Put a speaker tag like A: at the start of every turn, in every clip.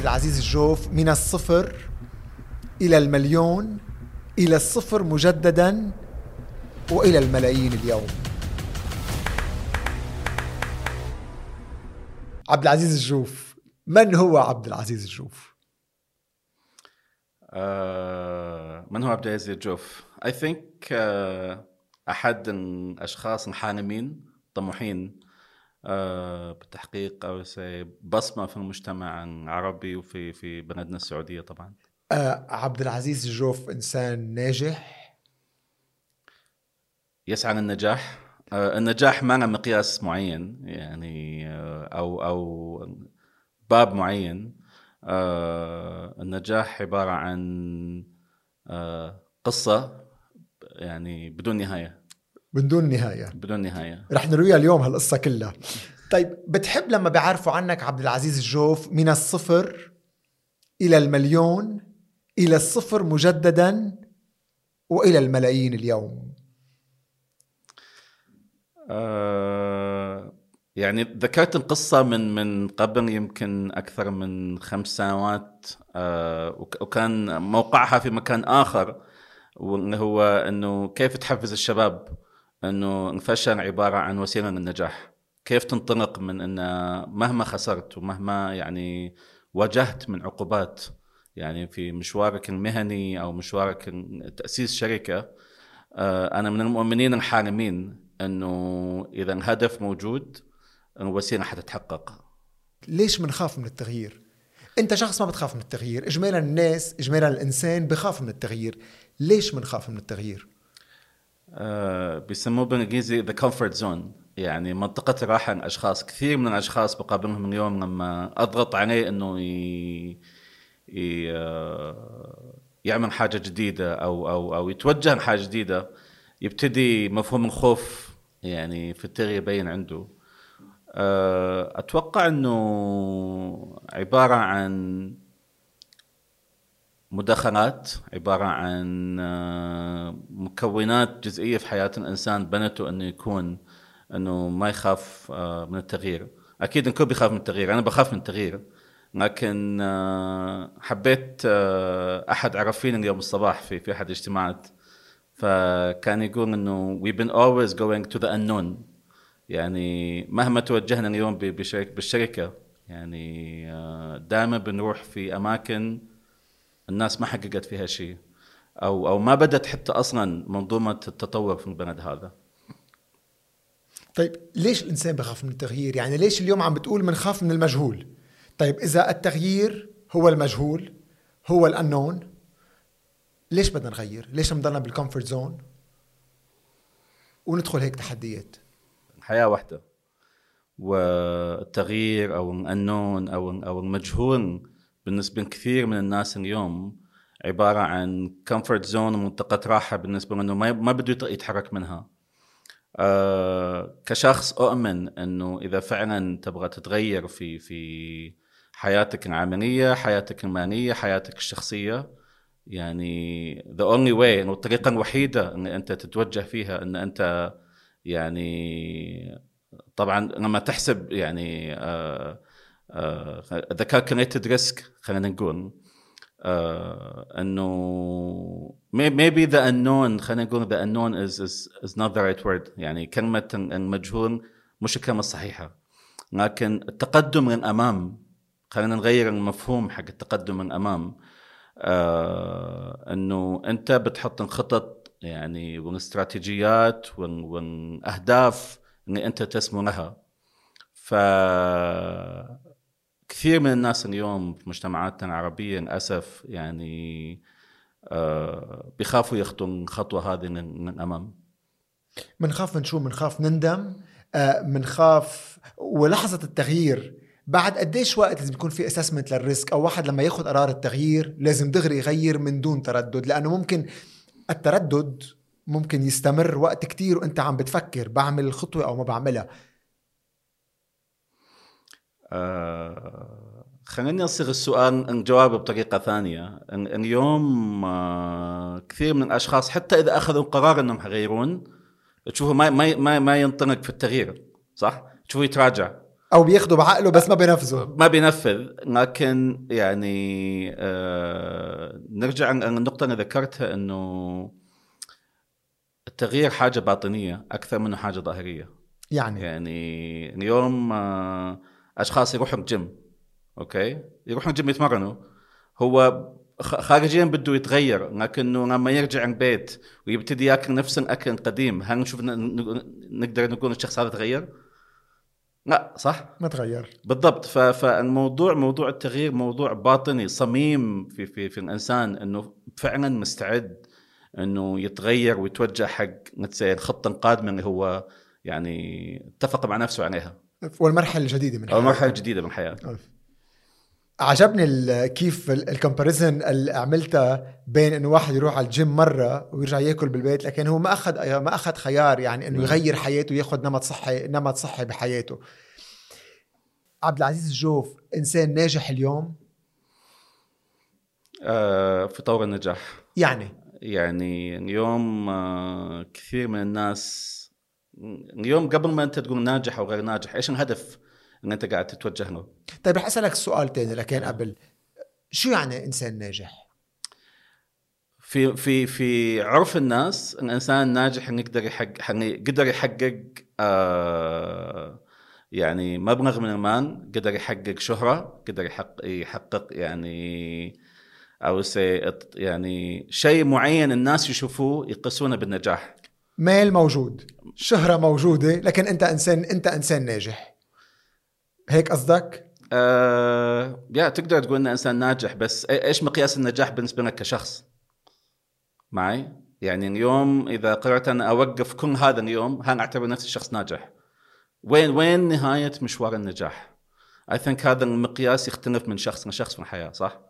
A: عبد العزيز الجوف من الصفر إلى المليون إلى الصفر مجددا وإلى الملايين اليوم عبد العزيز الجوف من هو عبد العزيز الجوف؟
B: آه من هو عبد العزيز الجوف؟ I think uh, أحد الأشخاص الحانمين طموحين آه بالتحقيق أو بصمة في المجتمع العربي وفي في بلدنا السعودية طبعا.
A: آه عبد العزيز الجوف إنسان ناجح.
B: يسعى للنجاح آه النجاح ما مقياس معين يعني آه أو أو باب معين. آه النجاح عبارة عن آه قصة يعني بدون نهاية.
A: بدون نهاية.
B: بدون نهاية.
A: رح نرويها اليوم هالقصة كلها. طيب بتحب لما بيعرفوا عنك عبد العزيز الجوف من الصفر إلى المليون إلى الصفر مجددا وإلى الملايين اليوم؟
B: آه يعني ذكرت القصة من من قبل يمكن أكثر من خمس سنوات. آه وكان موقعها في مكان آخر واللي هو إنه كيف تحفز الشباب؟ إنه الفشل عبارة عن وسيلة للنجاح كيف تنطلق من إن مهما خسرت ومهما يعني واجهت من عقوبات يعني في مشوارك المهني أو مشوارك تأسيس شركة آه، أنا من المؤمنين الحالمين إنه إذا الهدف موجود الوسيلة حتتحقق.
A: ليش بنخاف من التغيير؟ أنت شخص ما بتخاف من التغيير. اجمالا الناس اجمالا الإنسان بخاف من التغيير. ليش بنخاف من التغيير؟
B: آه بيسموه بالإنجليزي the comfort zone يعني منطقة الراحة الأشخاص كثير من الأشخاص بقابلهم اليوم لما أضغط عليه إنه ي... ي... آه، يعمل حاجة جديدة أو أو أو يتوجه لحاجة جديدة يبتدي مفهوم الخوف يعني في التغيير يبين عنده. آه، أتوقع إنه عبارة عن مداخلات عبارة عن آه، مكونات جزئية في حياة الإنسان بنته أنه يكون أنه ما يخاف آه، من التغيير. أكيد الكل بيخاف من التغيير أنا بخاف من التغيير لكن آه، حبيت أحد عرفين اليوم الصباح في في أحد الاجتماعات فكان يقول إنه we've been always going to the unknown. يعني مهما توجهنا اليوم بالشركة يعني دائما بنروح في أماكن الناس ما حققت فيها شيء. أو أو ما بدت حتى أصلا منظومة التطور في البلد هذا.
A: طيب ليش الإنسان بخاف من التغيير؟ يعني ليش اليوم عم بتقول بنخاف من المجهول؟ طيب إذا التغيير هو المجهول هو الأنون ليش بدنا نغير؟ ليش نضلنا بال comfort zone وندخل هيك تحديات.
B: الحياة واحدة. والتغيير أو الأنون أو أو المجهول بالنسبة لكثير من الناس اليوم عبارة عن comfort zone ومنطقة راحة بالنسبة له إنه ما بده يتحرك منها. أه كشخص أؤمن إنه إذا فعلا تبغى تتغير في في حياتك العملية حياتك الماليه حياتك الشخصية يعني the only way إنه الطريقة الوحيدة إن أنت تتوجه فيها إن أنت يعني طبعا لما تحسب يعني آه ذا calculated risk خلينا نقول uh, إنه maybe the unknown خلينا نقول the unknown is is is not the right يعني كلمة المجهول مش الكلمة الصحيحة. لكن التقدم للأمام خلينا نغير المفهوم حق التقدم من الامام آه إنه أنت بتحط الخطط يعني والاستراتيجيات والاهداف اللي أنت تسمو لها. ف كثير من الناس اليوم في مجتمعاتنا العربية للأسف يعني آه بيخافوا ياخذوا الخطوة هذه من الأمام
A: بنخاف من شو؟ بنخاف نندم بنخاف آه ولحظة التغيير. بعد قديش وقت لازم يكون في assessment لل risk؟ أو واحد لما ياخذ قرار التغيير لازم دغري يغير من دون تردد لأنه ممكن التردد ممكن يستمر وقت كتير وأنت عم بتفكر بعمل الخطوه أو ما بعملها.
B: آه خليني أصيغ السؤال الجواب بطريقة ثانية. اليوم آه كثير من الأشخاص حتى إذا أخذوا قرار إنهم يغيرون تشوفوا ما ما ما, ينطلق في التغيير صح؟ تشوفه يتراجع.
A: أو بياخده بعقله بس ما بينفذه
B: ما بينفذ. لكن يعني آه نرجع عن النقطة اللي ذكرتها إنه التغيير حاجة باطنية أكثر منه حاجة ظاهرية.
A: يعني؟
B: يعني اليوم آه، أشخاص يروحوا الجيم أوكي؟ يروحوا الجيم يتمرنوا. هو خارجيا بده يتغير لكنه لما يرجع البيت ويبتدي ياكل نفس الأكل القديم هل نشوف نقدر نقول الشخص هذا تغير؟ لا صح؟
A: ما تغير.
B: بالضبط. فالموضوع موضوع التغيير موضوع باطني صميم في في في الإنسان إنه فعلا مستعد إنه يتغير ويتوجه حق الخطه القادمه اللي هو يعني اتفق مع نفسه عليها.
A: والمرحلة الجديدة من
B: أو
A: حياته.
B: مرحلة جديدة من الحياة
A: عجبني كيف ال comparison اللي عملتها بين إنه واحد يروح على الجيم مرة ويرجع يأكل بالبيت لكن هو ما اخذ ما أخذ خيار يعني إنه
B: نعم.
A: يغير حياته ويأخذ نمط صحي نمط صحي بحياته. عبد العزيز الجوف إنسان ناجح اليوم؟
B: آه في طور النجاح.
A: يعني؟
B: يعني اليوم آه كثير من الناس اليوم قبل ما انت تقول ناجح أو غير ناجح إيش الهدف اللي انت قاعد تتوجه له؟
A: طيب رح أسألك سؤال تاني لكن قبل شو يعني إنسان ناجح؟
B: في في في عرف الناس الانسان الناجح إنه يقدر يحقق قدر يحقق آه يعني مبلغ من المال قدر يحقق شهرة قدر يحقق يحقق يعني أو يعني شيء معين الناس يشوفوه يقيسونه بالنجاح
A: مال موجود شهرة موجودة لكن أنت انسان أنت إنسان ناجح هيك قصدك؟
B: آه يا تقدر تقول ان إنسان ناجح بس إيش مقياس النجاح بالنسبة لك كشخص؟ معي؟ يعني اليوم إذا قررت أنا أوقف كل هذا اليوم هل أعتبر نفسي شخص ناجح؟ وين وين نهاية مشوار النجاح؟ I think هذا المقياس يختلف من شخص لشخص في الحياة صح؟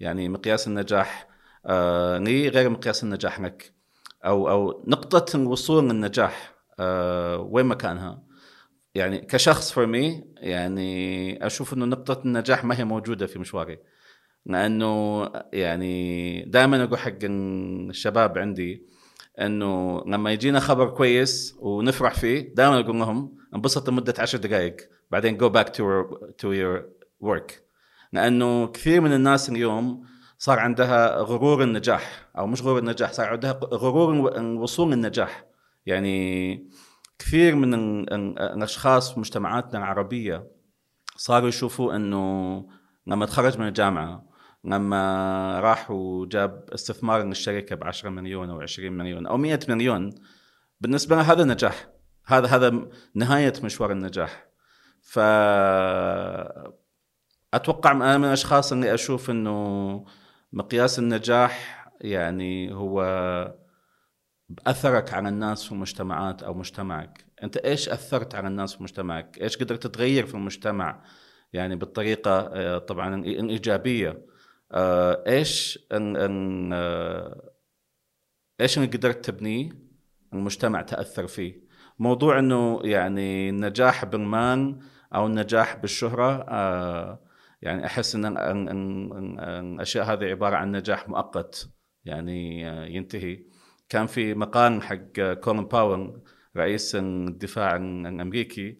B: يعني مقياس النجاح آه لي غير مقياس النجاح لك أو أو نقطة الوصول للنجاح آه وين مكانها؟ يعني كشخص for me يعني أشوف إنه نقطة النجاح ما هي موجودة في مشواري لأنه يعني دائما أقول حق الشباب عندي إنه لما يجينا خبر كويس ونفرح فيه دائما أقول لهم انبسط لمدة عشر دقائق بعدين go back to to your work لأنه كثير من الناس اليوم صار عندها غرور النجاح أو مش غرور النجاح صار عندها غرور الوصول للنجاح. يعني كثير من ال- ال- الأشخاص في مجتمعاتنا العربية صاروا يشوفوا إنه لما تخرج من الجامعة لما راح وجاب استثمار من الشركة ب 10 مليون أو 20 مليون أو 100 مليون بالنسبة له هذا نجاح. هذا هذا نهاية مشوار النجاح. ف أتوقع أنا من الأشخاص اللي أشوف إنه مقياس النجاح يعني هو أثرك على الناس في المجتمعات أو مجتمعك. أنت إيش أثرت على الناس في مجتمعك؟ إيش قدرت تغير في المجتمع؟ يعني بالطريقة آه، طبعا الإيجابية. آه، إيش ال- ال- آه، إيش اللي قدرت تبنيه المجتمع تأثر فيه. موضوع إنه يعني النجاح بالمال أو النجاح بالشهرة يعني أحس إن ال- ال- ال- الأشياء هذه عبارة عن نجاح مؤقت يعني آه، ينتهي. كان في مقال حق كولين باول رئيس الدفاع الأمريكي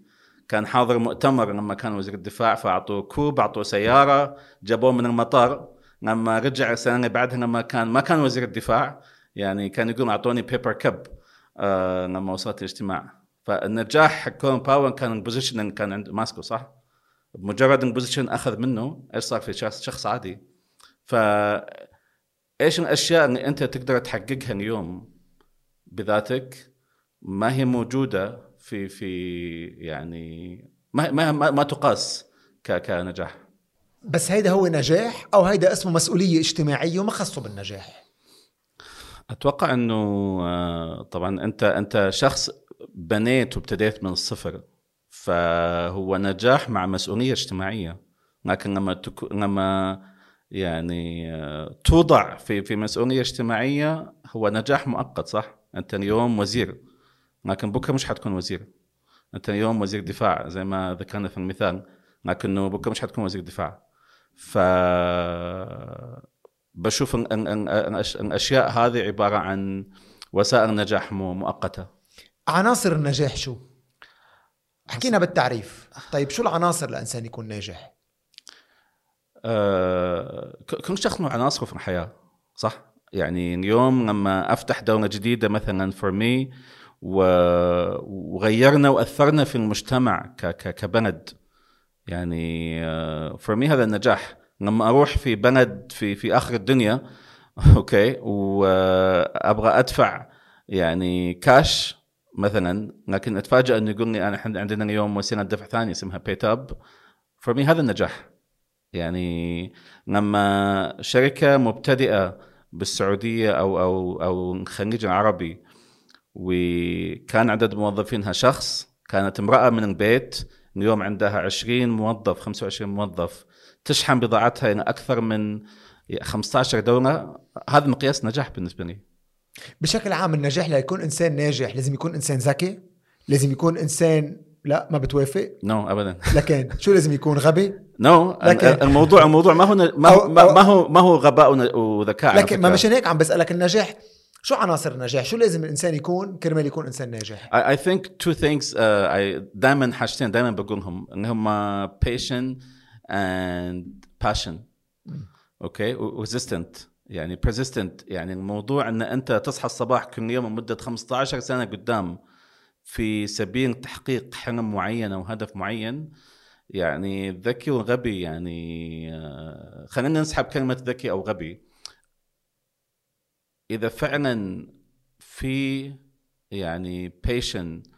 B: كان حاضر مؤتمر لما كان وزير الدفاع فأعطوه كوب أعطوه سيارة جابوه من المطار. لما رجع السنة اللي بعدها لما كان ما كان وزير الدفاع يعني كان يقول أعطوني paper cup آه لما وصلت الاجتماع. فالنجاح حق كولين باول كان ال position اللي كان عنده ماسكه صح؟ بمجرد ال position أخذ منه إيش صار في شخص شخص عادي. ف إيش الأشياء اللي أنت تقدر تحققها اليوم بذاتك ما هي موجودة في في يعني ما ما ما, ما تقاس ك- كنجاح؟
A: بس هيدا هو نجاح أو هيدا اسمه مسؤولية اجتماعية وما خصه بالنجاح.
B: أتوقع إنه آه، طبعا انت أنت شخص بنيت وابتديت من الصفر. فهو نجاح مع مسؤولية اجتماعية. لكن لما تكو لما يعني آه، توضع في في مسؤولية اجتماعية هو نجاح مؤقت صح؟ أنت اليوم وزير. لكن بكرة مش حتكون وزير. أنت اليوم وزير دفاع زي ما ذكرنا في المثال. لكنه بكرة مش حتكون وزير دفاع. ف بشوف ان ان الأشياء هذه عبارة عن وسائل نجاح مؤقتة.
A: عناصر النجاح شو؟ حكينا بالتعريف. طيب شو العناصر لإنسان يكون ناجح؟
B: آه، ك- كل شخص له عناصره في الحياة صح؟ يعني اليوم لما أفتح دولة جديدة مثلا for me وغيرنا وأثرنا في المجتمع ك- ك- كبلد يعني for me هذا النجاح. لما أروح في بلد في في آخر الدنيا أوكي وأبغى أدفع يعني كاش مثلا لكن اتفاجئ أنه يقول لي أنا إحنا عندنا اليوم وسيلة دفع ثانية اسمها PayTabs for me هذا النجاح. يعني لما شركة مبتدئة بالسعودية أو أو أو الخليج العربي وكان عدد موظفينها شخص كانت امرأة من البيت اليوم عندها 20 موظف 25 موظف تشحن بضاعتها إلى أكثر من 15 دوله هذا مقياس نجاح بالنسبة لي.
A: بشكل عام النجاح ليكون إنسان ناجح لازم يكون إنسان ذكي لازم يكون إنسان لا ما بتوافق.
B: no no, ابدا.
A: لكن شو لازم يكون غبي؟
B: no no,
A: لكن-
B: الموضوع الموضوع ما هو ما هو
A: أو-
B: ما هو ما هو غباء وذكاء
A: لكن ما. مشان هيك عم بسألك النجاح. شو عناصر النجاح؟ شو لازم الإنسان يكون كرمال يكون إنسان ناجح؟
B: I, I think two things uh, I دائما حاجتين دائما بقولهم اللي هم patient and passion. أوكي resistant. يعني persistent يعني الموضوع إن أنت تصحى الصباح كل يوم لمدة 15 سنة قدام في سبيل تحقيق حلم معين أو هدف معين يعني ذكي وغبي يعني آه، خلينا نسحب كلمة ذكي أو غبي. إذا فعلا في يعني patient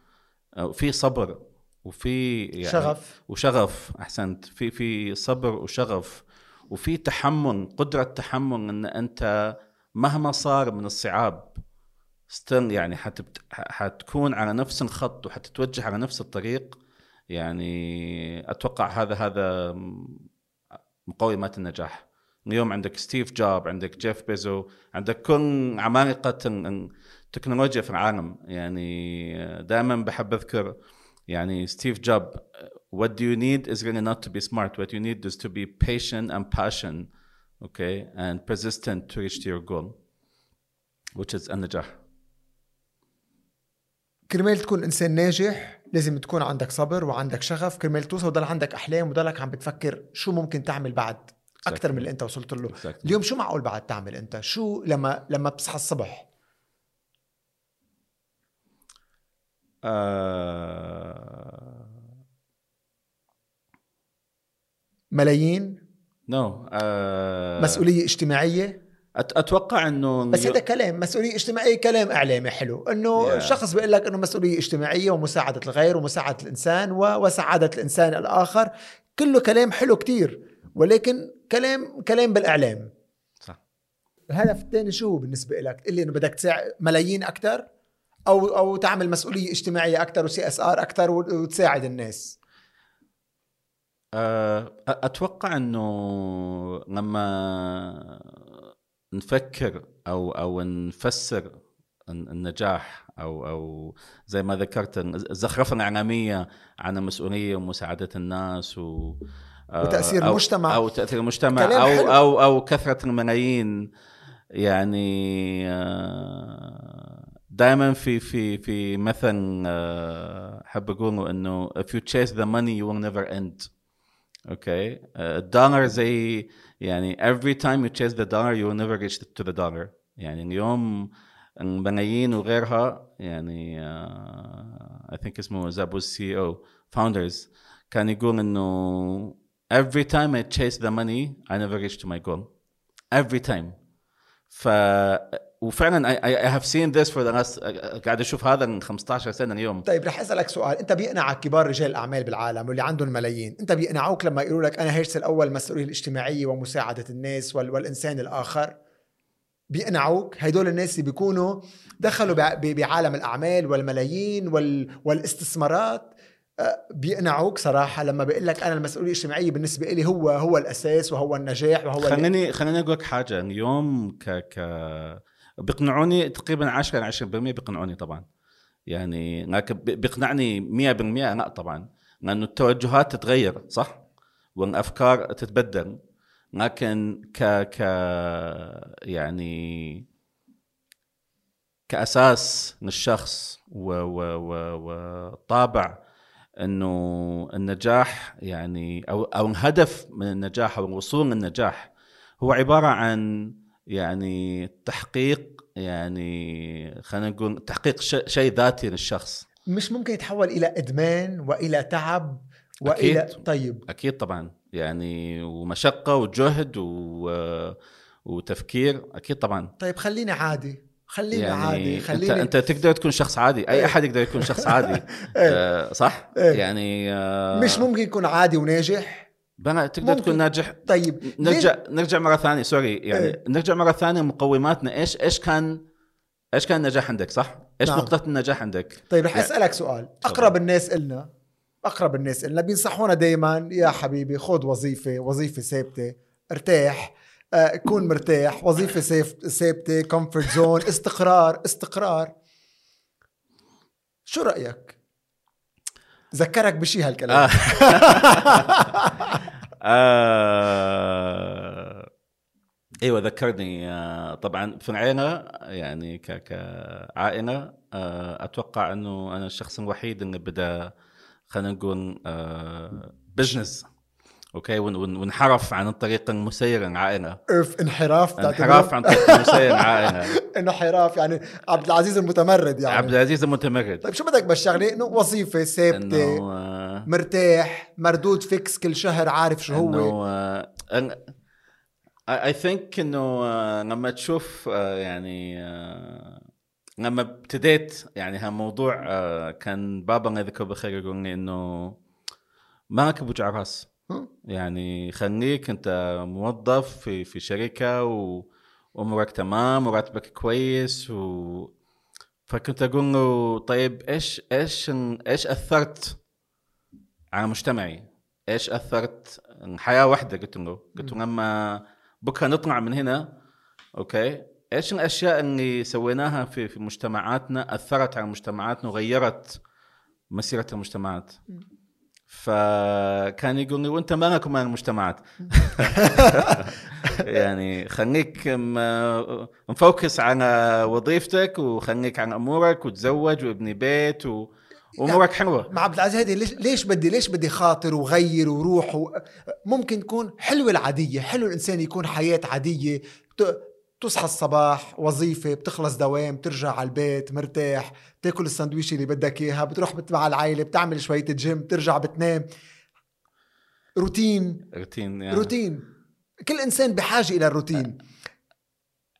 B: أو في صبر وفي يعني
A: شغف.
B: وشغف أحسنت في في صبر وشغف. وفي تحمل قدرة تحمل إن أنت مهما صار من الصعاب still يعني حتثبت حتكون على نفس الخط وحتتوجه على نفس الطريق. يعني أتوقع هذا هذا مقومات النجاح. اليوم عندك ستيف جوبز عندك جيف بيزوس عندك كل عمالقة ال- التكنولوجيا في العالم. يعني دائما بحب أذكر يعني ستيف جوبز what do you need is really not to be smart. What you need is to be patient and passion okay and persistent to reach to your goal which is النجاح
A: كرمال تكون إنسان ناجح لازم تكون عندك صبر وعندك شغف. كرمال توصل وضل عندك أحلام وضلك عم بتفكر شو ممكن تعمل بعد أكثر من اللي أنت وصلت له.
B: Exactly.
A: اليوم شو معقول بعد تعمل أنت؟ شو لما لما بتصحى الصبح؟
B: آه...
A: ملايين
B: no آه...
A: مسؤولية
B: اجتماعية. أتوقع إنه
A: بس هذا كلام مسؤولية اجتماعية كلام إعلامي حلو إنه
B: Yeah.
A: شخص بيقول لك إنه مسؤولية اجتماعية ومساعدة الغير ومساعدة الإنسان. وسعادة الإنسان الآخر كله كلام حلو كتير ولكن كلام كلام بالإعلام
B: صح
A: الهدف الثاني شو بالنسبة لك؟ تقول لي إنه بدك تساعد ملايين أكثر أو أو تعمل مسؤولية اجتماعية أكثر و CSR أكثر وتساعد الناس
B: أتوقع إنه لما نفكر أو أو نفسر الن- النجاح أو أو زي ما ذكرت الزخرفة الإعلامية عن المسؤولية ومساعدة الناس و آه،
A: وتأثير
B: أو-
A: المجتمع.
B: أو تأثير المجتمع أو
A: حلو.
B: أو أو كثرة الملايين يعني دائما في في في مثل آه، أحب أقوله إنه if you chase the money you will never end اوكي الدولار زي يعني every time you chase the dollar you will never reach to the dollar يعني اليوم الملايين وغيرها يعني uh, I think اسمه زابو السي او founders كان يقول انه every time I chase the money I never reach to my goal every time ف وفعلا I have seen this for the last قاعد أشوف هذا من 15 سنة اليوم.
A: طيب رح أسألك سؤال. أنت بيقنعك كبار رجال الأعمال بالعالم واللي عندهم ملايين. أنت بيقنعوك لما يقولوا لك أنا هيرسل أول المسؤوليه الاجتماعية ومساعدة الناس وال... والإنسان الآخر؟ بيقنعوك هدول الناس اللي بيكونوا دخلوا ب- بعالم الأعمال والملايين وال... والاستثمارات؟ بيقنعوك صراحة لما بيقول لك أنا المسؤولية الاجتماعية بالنسبة لي هو هو الأساس وهو النجاح وهو
B: خليني خليني أقول لك حاجة. اليوم ك ك بيقنعوني تقريبا 10 ل 20% بيقنعوني طبعا. يعني لكن بي- بيقنعني 100% لا طبعا. لأنه التوجهات تتغير صح؟ والافكار تتبدل. لكن ك ك يعني كأساس للشخص وطابع إنه النجاح يعني أو أو الهدف من النجاح أو الوصول للنجاح هو عبارة عن يعني تحقيق يعني خلينا نقول تحقيق شيء ذاتي للشخص.
A: مش ممكن يتحول إلى إدمان وإلى تعب وإلى
B: أكيد.
A: طيب.
B: أكيد طبعا. يعني ومشقة وجهد و... وتفكير أكيد طبعا.
A: طيب خليني عادي. خليني
B: يعني
A: عادي.
B: أنت
A: خليني
B: أنت تقدر تكون شخص عادي. أي
A: إيه.
B: أحد يقدر يكون شخص عادي. آه صح؟
A: إيه.
B: يعني آه
A: مش ممكن يكون عادي وناجح.
B: بلا تقدر
A: ممكن.
B: تكون ناجح
A: طيب
B: نرجع
A: ليه؟
B: نرجع مرة ثانية sorry يعني
A: إيه.
B: نرجع مرة ثانية مقوماتنا إيش إيش كان إيش كان النجاح عندك صح؟ إيش
A: نعم.
B: نقطة النجاح عندك؟
A: طيب رح
B: يعني-
A: أسألك سؤال أقرب الناس إلنا أقرب الناس إلنا بينصحونا دائما يا حبيبي خذ وظيفة وظيفة ثابتة ارتاح آه، كون مرتاح وظيفة ثابتة comfort zone استقرار استقرار شو رأيك ذكرك بشي هالكلام.
B: آه. أيوه ذكرني آه طبعا في العيله يعني ك- كعائلة آه أتوقع إنه أنا الشخص الوحيد اللي بدا خلينا نقول آه business okay؟ وانحرف عن الطريق المسير العائله
A: إف انحراف؟
B: انحراف عن الطريق المسير العائله
A: انحراف يعني عبد العزيز المتمرد يعني.
B: عبد العزيز المتمرد.
A: طيب شو بدك بالشغله إنه وظيفة
B: ثابتة آه
A: مرتاح مردود فيكس كل شهر عارف شو هو.
B: إنه I think إنه آه، لما تشوف آه، يعني آه، لما ابتديت يعني هالموضوع آه، كان بابا الله يذكره بالخير يقول لي إنه مالك بوجع راس
A: ها؟
B: يعني خليك انت موظف في في شركة وأمورك تمام وراتبك كويس و فكنت أقول له طيب إيش إيش إيش أثرت على مجتمعي؟ إيش أثرت؟ حياة واحدة قلت له قلت له لما بكرة نطلع من هنا أوكي إيش الأشياء اللي سويناها في في مجتمعاتنا أثرت على مجتمعاتنا وغيرت مسيرة المجتمعات فكان يقول لي وأنت مالك ومال المجتمعات يعني خليك مفوكس على وظيفتك وخليك على أمورك وتزوج وابني بيت و... وأمورك حلوة
A: مع عبد العزيز هيدي ليش ليش بدي ليش بدي خاطر وغير وروح و... ممكن تكون حلوة العادية حلو الإنسان يكون حياة عادية. تصحى الصباح وظيفة بتخلص دوام بترجع على البيت مرتاح بتاكل السندويشة اللي بدك إياها بتروح مع العائلة بتعمل شوية جيم بترجع بتنام. روتين.
B: روتين يعني.
A: روتين. كل إنسان بحاجة إلى الروتين.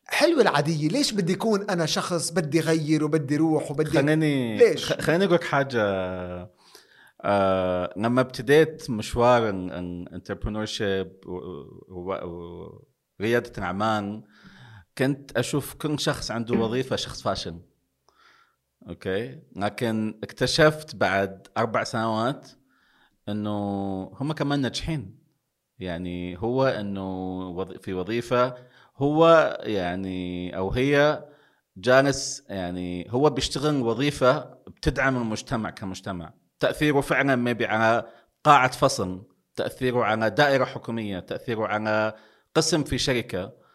A: حلوة العادية. ليش بدي يكون أنا شخص بدي غير وبدي روح وبدي
B: خليني
A: ليش؟
B: خليني أقول لك حاجة. آه لما ابتديت مشوار ال entrepreneurship ورياده الأعمال كنت أشوف كل شخص عنده وظيفة شخص فاشل okay؟ لكن اكتشفت بعد أربع سنوات إنه هم كمان ناجحين. يعني هو إنه في وظيفة هو يعني أو هي جالس يعني هو بيشتغل وظيفة بتدعم المجتمع كمجتمع. تأثيره فعلا ميبي على قاعة فصل تأثيره على دائرة حكومية تأثيره على قسم في شركة.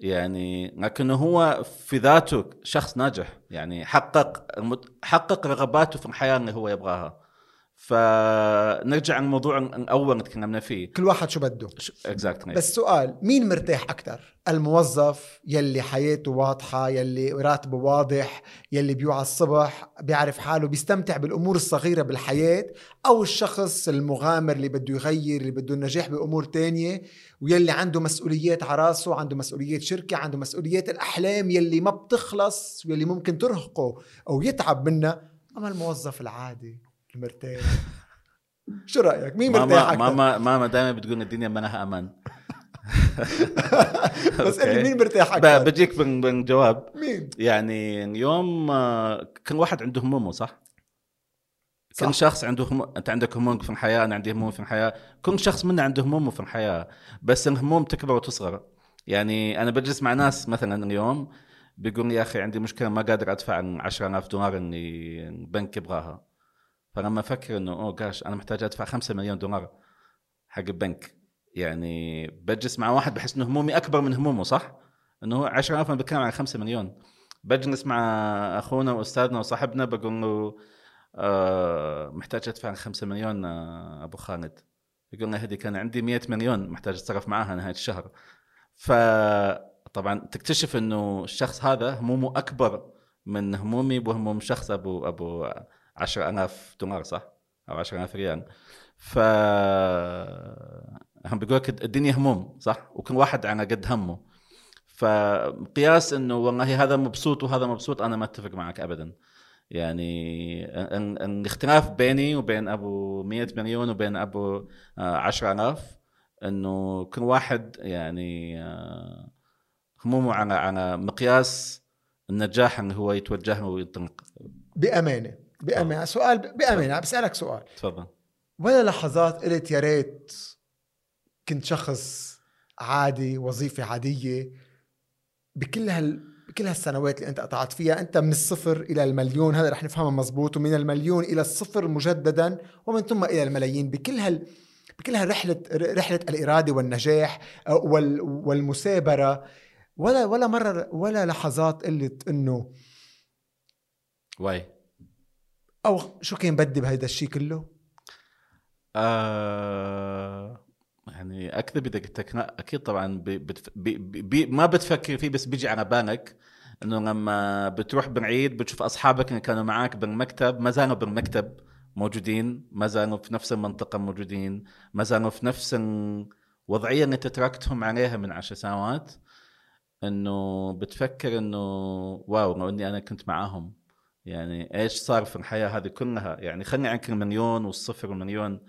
B: يعني لكنه هو في ذاته شخص ناجح يعني حقق حقق رغباته في الحياة اللي هو يبغاها. فنرجع الموضوع الأول اللي تكلمنا فيه.
A: كل واحد شو بده.
B: اكزاكتلي
A: بس سؤال مين مرتاح أكثر الموظف يلي حياته واضحة يلي راتبه واضح يلي بيوعى الصبح بيعرف حاله بيستمتع بالأمور الصغيرة بالحياة أو الشخص المغامر اللي بده يغير اللي بده النجاح بأمور تانية؟ ويلي عنده مسؤوليات على راسه عنده مسؤوليات شركة عنده مسؤوليات الأحلام يلي ما بتخلص واللي ممكن ترهقه أو يتعب منها أما الموظف العادي المرتاح. شو رأيك؟ مين مرتاح أكثر
B: ماما ماما دائما بتقول الدنيا ما لها أمان.
A: بس. اللي مين مرتاح أكثر
B: بجيك بال- بالجواب
A: مين؟
B: يعني اليوم آه، كل واحد عنده همومه صح؟
A: صح.
B: كل شخص عنده هم... أنت عندك هموم في الحياة أنا عندي هموم في الحياة. كل شخص منا عنده همومه في الحياة بس الهموم تكبر وتصغر. يعني أنا بجلس مع ناس مثلا اليوم بيقول لي يا أخي عندي مشكلة ما قادر أدفع ال 10000 دولار اللي البنك يبغاها. فلما أفكر إنه أوه جاش أنا محتاج أدفع 5 مليون دولار حق البنك. يعني بجلس مع واحد بحس إنه همومي أكبر من همومه صح؟ إنه هو 10000 أنا بتكلم عن 5 مليون. بجلس مع أخونا وأستاذنا وصاحبنا بقول له محتاج أدفع 5 مليون آه أبو خالد. يقول لنا كان عندي 100 مليون محتاج أتصرف معاها نهاية الشهر. فطبعا تكتشف إنه الشخص هذا همومه أكبر من همومي وهموم شخص أبو أبو 10000 دولار صح؟ أو 10000 ريال. ف هم بيقول لك الدنيا هموم صح؟ وكل واحد على قد همه. فقياس إنه والله هذا مبسوط وهذا مبسوط أنا ما أتفق معك ابدا. يعني الاختلاف بيني وبين أبو 100 مليون وبين أبو 10000 إنه كل واحد يعني آه، همومه على على مقياس النجاح اللي هو يتوجه له وينطلق.
A: بأمانة بأمانة. سؤال بأمانة بسألك سؤال.
B: تفضل.
A: ولا لحظات قلت يا ريت كنت شخص عادي وظيفة عادية بكل هال بكل هالسنوات اللي انت قطعت فيها انت من الصفر إلى المليون هذا رح نفهمها مزبوط ومن المليون إلى الصفر مجددا ومن ثم إلى الملايين بكل هال بكل هالرحلة رحلة الإرادة والنجاح والمثابره ولا ولا مرة ولا لحظات قلت إنه
B: why
A: أو شو كان بدي بهيدا الشيء كله؟
B: آه يعني اكذب اذا قلت لك أكيد طبعا بي بي بي ما بتفكر فيه بس بيجي على بالك إنه لما بتروح بالعيد بتشوف أصحابك اللي كانوا معك بالمكتب ما زالوا بالمكتب موجودين ما زالوا في نفس المنطقة موجودين ما زالوا في نفس الوضعية اللي أنت تركتهم عليها من عشر سنوات. إنه بتفكر إنه واو لو إني أنا كنت معاهم. يعني إيش صار في الحياة هذه كلها؟ يعني خلني عنك المليون والصفر والمليون.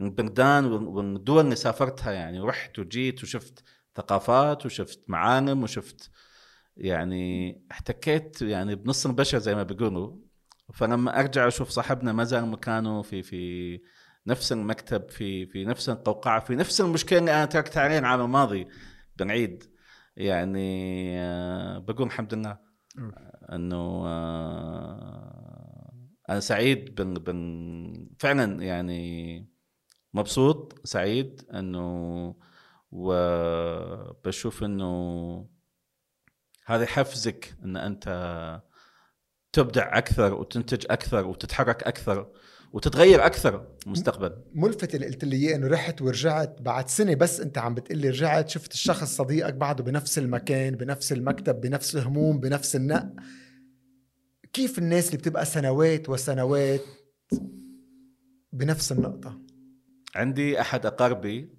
B: البلدان والدول اللي سافرتها يعني رحت وجيت وشفت ثقافات وشفت معالم وشفت يعني احتكيت يعني بنص البشر زي ما بيقولوا. فلما أرجع أشوف صاحبنا ما زال مكانه في في نفس المكتب في في نفس القوقعه في نفس المشكلة اللي أنا تركتها عليه العام الماضي بنعيد يعني آه، بقول الحمد لله. إنه آه، أنا سعيد بن بن فعلا يعني مبسوط سعيد إنه وبشوف إنه هذا يحفزك إن أنت تبدع أكثر وتنتج أكثر وتتحرك أكثر وتتغير أكثر المستقبل.
A: ملفت اللي قلت لي إياه إنه رحت ورجعت بعد سنة بس أنت عم بتقول لي رجعت شفت الشخص صديقك بعده بنفس المكان بنفس المكتب بنفس الهموم بنفس النق كيف الناس اللي بتبقى سنوات وسنوات بنفس النقطة؟
B: عندي أحد أقاربي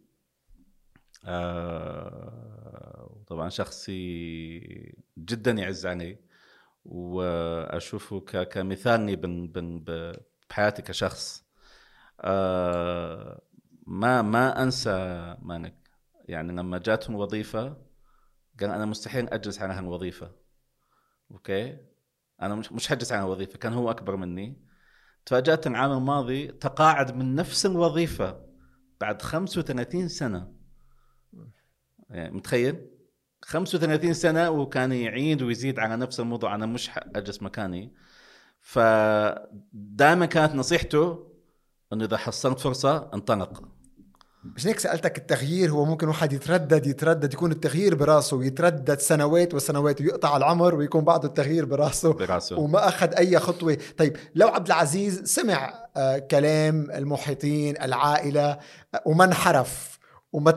B: آه طبعا شخصي جدا يعز علي وأشوفه كمثالني بحياتي كشخص. آه ما ما أنسى مانك. يعني لما جاتهم وظيفة قال أنا مستحيل أجلس على هالوظيفة. أوكي؟ أنا مش مش حجلس على الوظيفه كان هو أكبر مني. تفاجأت العام الماضي تقاعد من نفس الوظيفة بعد 35 سنة. يعني متخيل؟ 35 سنة وكان يعيد ويزيد على نفس الموضوع. أنا مش اجلس مكاني. فدائما كانت نصيحته إنه إذا حصلت فرصة انطلق.
A: مش هيك سألتك التغيير؟ هو ممكن واحد يتردد يتردد يكون التغيير براسه ويتردد سنوات وسنوات ويقطع العمر ويكون بعده التغيير براسه
B: براسه.
A: وما أخذ أي خطوة. طيب لو عبد العزيز سمع آه كلام المحيطين العائلة آه وما انحرف وما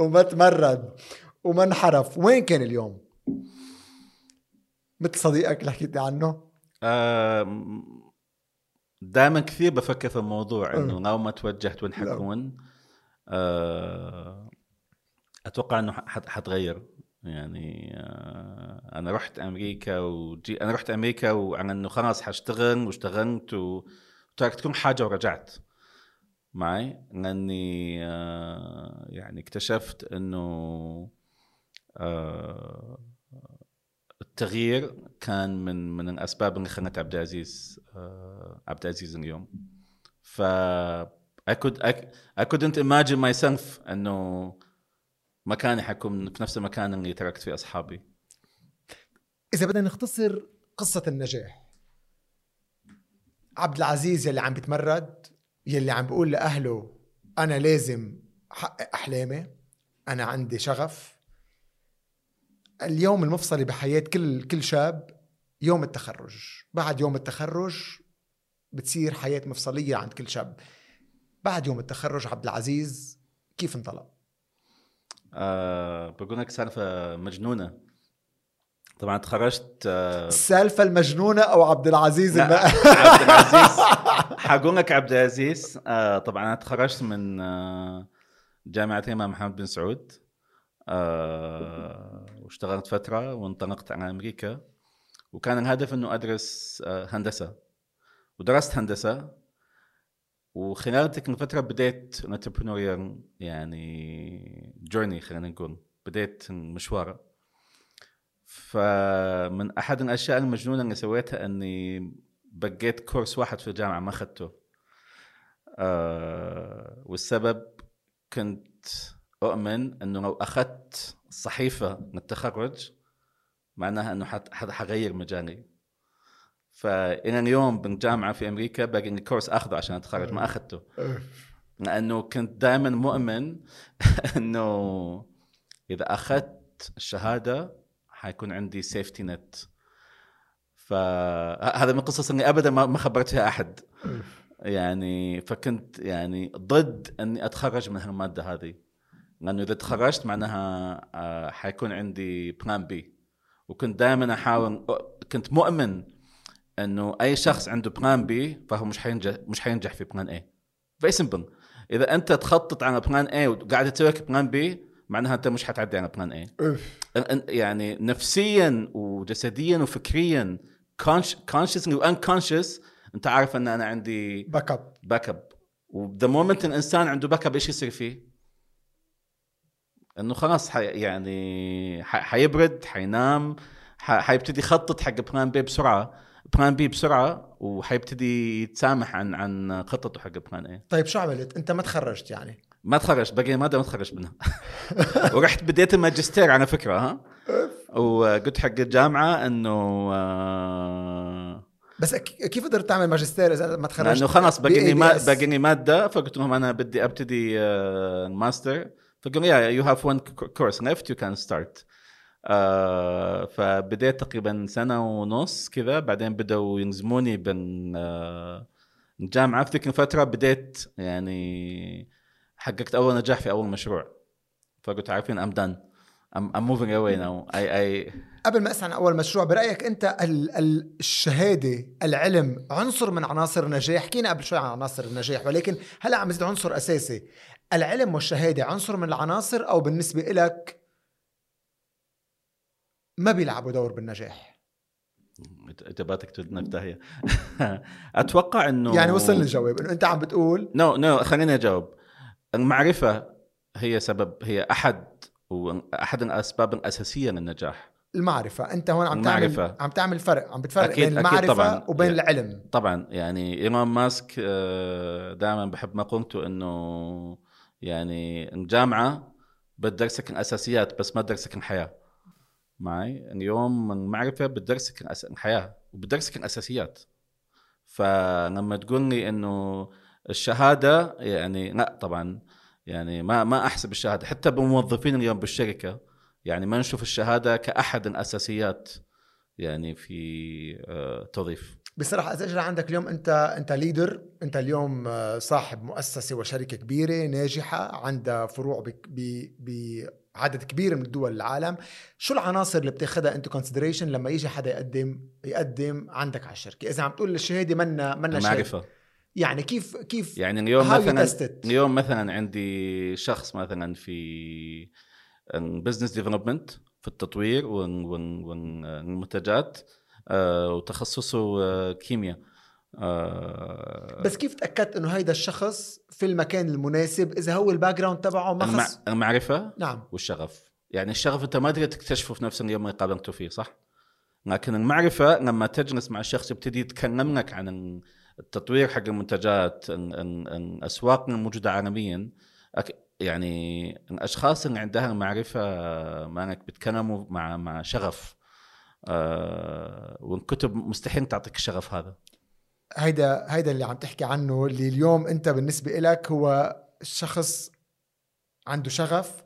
A: وما تمرد وما انحرف وين كان اليوم؟ مثل صديقك اللي حكيت عنه.
B: آه دائما كثير بفكر في الموضوع إنه لو ما توجهت وين حكون. آه أتوقع إنه حتغير. يعني آه أنا رحت أمريكا وجي أنا رحت أمريكا وعن إنه خلاص حاشتغل واشتغلت وتركت كل حاجة ورجعت. معي لأني آه يعني اكتشفت إنه آه التغيير كان من من الأسباب اللي خلت عبد العزيز آه عبد العزيز اليوم. ف I could I, I couldn't imagine myself إنه مكاني حكون في نفس المكان اللي تركت فيه أصحابي.
A: إذا بدنا نختصر قصة النجاح. عبد العزيز يلي عم بيتمرد يلي عم بيقول لأهله أنا لازم أحقق أحلامي أنا عندي شغف. اليوم المفصلي بحياة كل كل شاب يوم التخرج. بعد يوم التخرج بتصير حياة مفصلية عند كل شاب. بعد يوم التخرج عبد العزيز كيف انطلق؟
B: آه بقول لك سالفة مجنونة. طبعا تخرجت آه
A: السالفة المجنونة أو عبد العزيز الم...
B: عبد العزيز. حقول لك عبد العزيز. آه طبعا أنا تخرجت من آه جامعة الامام محمد بن سعود واشتغلت فترة وانطلقت على أمريكا وكان الهدف إنه أدرس آه هندسة. ودرست هندسة وخلال تلك الفترة بديت entrepreneurial يعني جورني خلينا نقول. بديت مشوار. فمن أحد الأشياء المجنونة اللي سويتها إني بقيت كورس واحد في الجامعة ما أخذته. آه والسبب كنت أؤمن إنه لو أخذت الصحيفه للتخرج معناها إنه حغير مجالي. فإلى اليوم بالجامعة في أمريكا باقي لي كورس آخذه عشان أتخرج ما أخذته. لأنه كنت دائما مؤمن إنه إذا أخذت الشهادة حيكون عندي safety net فهذا من القصص اللي ابدا ما ما خبرتها أحد. يعني فكنت يعني ضد إني أتخرج من هالمادة هذه. لأنه إذا تخرجت معناها آه، حيكون عندي plan B وكنت دائما أحاول كنت مؤمن إنه أي شخص عنده plan B فهو مش حينجح مش حينجح في plan A very simple إذا أنت تخطط على plan A وقاعد تسوي لك plan B معناها أنت مش حتعدي على plan A يعني نفسيا وجسديا وفكريا consciously و unconscious أنت عارف أن أنا عندي
A: backup
B: backup و the moment الإنسان عنده backup إيش يصير فيه؟ إنه خلاص حي يعني حيبرد حينام حيبتدي يخطط حق plan B بسرعة. plan B بسرعة وحيبتدي يتسامح عن عن خطته حق plan A
A: طيب شو عملت؟ أنت ما تخرجت يعني.
B: ما تخرجت باقي ماده ما تخرجت منها. ورحت بديت الماجستير على فكرة ها؟ وقلت حق الجامعة إنه آه،
A: بس كيف قدرت تعمل ماجستير إذا ما تخرجت؟
B: لأنه خلاص باقي لي ما
A: BABS.
B: باقي لي مادة فقلت لهم أنا بدي أبتدي آه، الماستر فقالوا yeah you have one course left you can start فبديت تقريبا سنة ونص كذا بعدين بدأوا يلزموني بال آه، الجامعة. في ذيك الفترة بديت يعني حققت أول نجاح في أول مشروع. فقلت عارفين I'm done I'm I'm moving away now I I
A: قبل ما أسأل عن أول مشروع برأيك أنت ال- ال- الشهادة العلم عنصر من عناصر النجاح؟ حكينا قبل شوي عن عناصر النجاح ولكن هلا عم نزيد عنصر أساسي؟ العلم والشهادة عنصر من العناصر أو بالنسبة لك ما بيلعبوا دور بالنجاح؟
B: انت باتك تودنا في أتوقع إنه
A: يعني وصلني الجواب إنه أنت عم بتقول؟
B: نو نو خليني أجاوب. المعرفة هي سبب هي أحد وأحد الأسباب الأساسية للنجاح.
A: المعرفة. أنت هون عم تعمل
B: المعرفة.
A: عم تعمل فرق عم بتفرق
B: أكيد-
A: بين
B: أكيد
A: المعرفة
B: طبعاً.
A: وبين
B: يا-
A: العلم.
B: طبعا. يعني إيلون ماسك دائما بحب مقولته إنه يعني الجامعة بتدرسك الأساسيات بس ما تدرسك الحياة. معي؟ اليوم المعرفة بتدرسك الأس- الحياة وبتدرسك الأساسيات. فلما تقول لي إنه الشهادة يعني لا طبعا يعني ما ما أحسب الشهادة. حتى بالموظفين اليوم بالشركة يعني ما نشوف الشهادة كأحد الأساسيات يعني في آه، توظيف.
A: بصراحة إذا اجى عندك اليوم أنت أنت ليدر أنت اليوم آه، صاحب مؤسسة وشركة كبيرة ناجحة عندها فروع بعدد كبير من دول العالم. شو العناصر اللي بتاخذها انت consideration لما يجي حدا يقدم يقدم عندك على الشركة؟ إذا عم تقول الشهادة منا منا شهادة.
B: المعرفه
A: يعني كيف كيف
B: يعني اليوم مثلا. اليوم مثلا عندي شخص مثلا في business development في التطوير وال- وال- والمنتجات آه، وتخصصه آه، كيمياء آه،
A: بس كيف تأكدت إنه هيدا الشخص في المكان المناسب إذا هو ال background تبعه ما. خص
B: المعرفة
A: نعم
B: والشغف يعني الشغف أنت ما تقدر تكتشفه في نفس اليوم اللي قابلته فيه صح؟ لكن المعرفة لما تجلس مع الشخص يبتدي يتكلم لك عن التطوير حق المنتجات ال- ال- الاسواق الموجوده عالميا. يعني الأشخاص اللي عندها المعرفه ما انك بيتكلموا مع مع شغف. آه والكتب مستحيل تعطيك الشغف هذا.
A: هيدا هيدا اللي عم تحكي عنه اللي اليوم أنت بالنسبة لك هو شخص عنده شغف.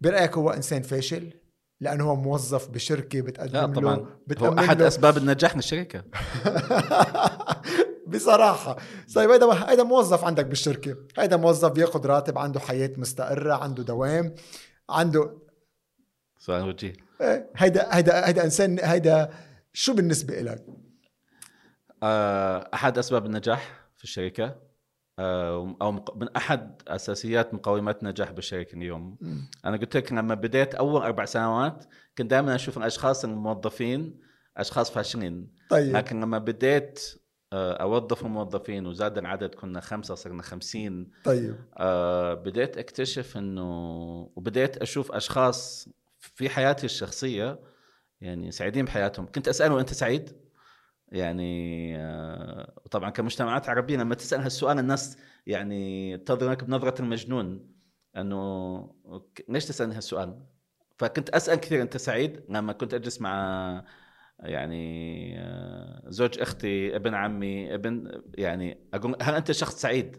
A: برأيك هو إنسان فاشل؟ لأنه هو موظف بشركة بتقدم
B: لا
A: له
B: طبعا هو
A: بتأمن
B: أحد
A: له.
B: أسباب النجاح من الشركة
A: بصراحة. طيب هيدا هيدا موظف عندك بالشركة. هيدا موظف بياخد راتب عنده حياة مستقرة عنده دوام عنده
B: سؤال وجيه
A: إيه، هيدا هيدا هيدا إنسان هيدا شو بالنسبة لك؟
B: آه، أحد أسباب النجاح في الشركة آه، أو من أحد أساسيات مقومات النجاح بالشركة اليوم. أنا قلت لك لما بديت أول أربع سنوات كنت دائما أشوف الأشخاص الموظفين أشخاص فاشلين.
A: طيب.
B: لكن لما بديت آه، أوظف الموظفين وزاد العدد كنا خمسة صرنا خمسين.
A: طيب.
B: آه، بديت أكتشف إنه وبديت أشوف أشخاص في حياتي الشخصية يعني سعيدين بحياتهم. كنت أسأله أنت سعيد؟ يعني آه، وطبعا كمجتمعات عربية لما تسأل هالسؤال الناس يعني تنظرك بنظرة المجنون. إنه ليش تسألني هالسؤال؟ فكنت أسأل كثير أنت سعيد؟ لما كنت أجلس مع يعني آه، زوج أختي ابن عمي ابن يعني أقول هل أنت شخص سعيد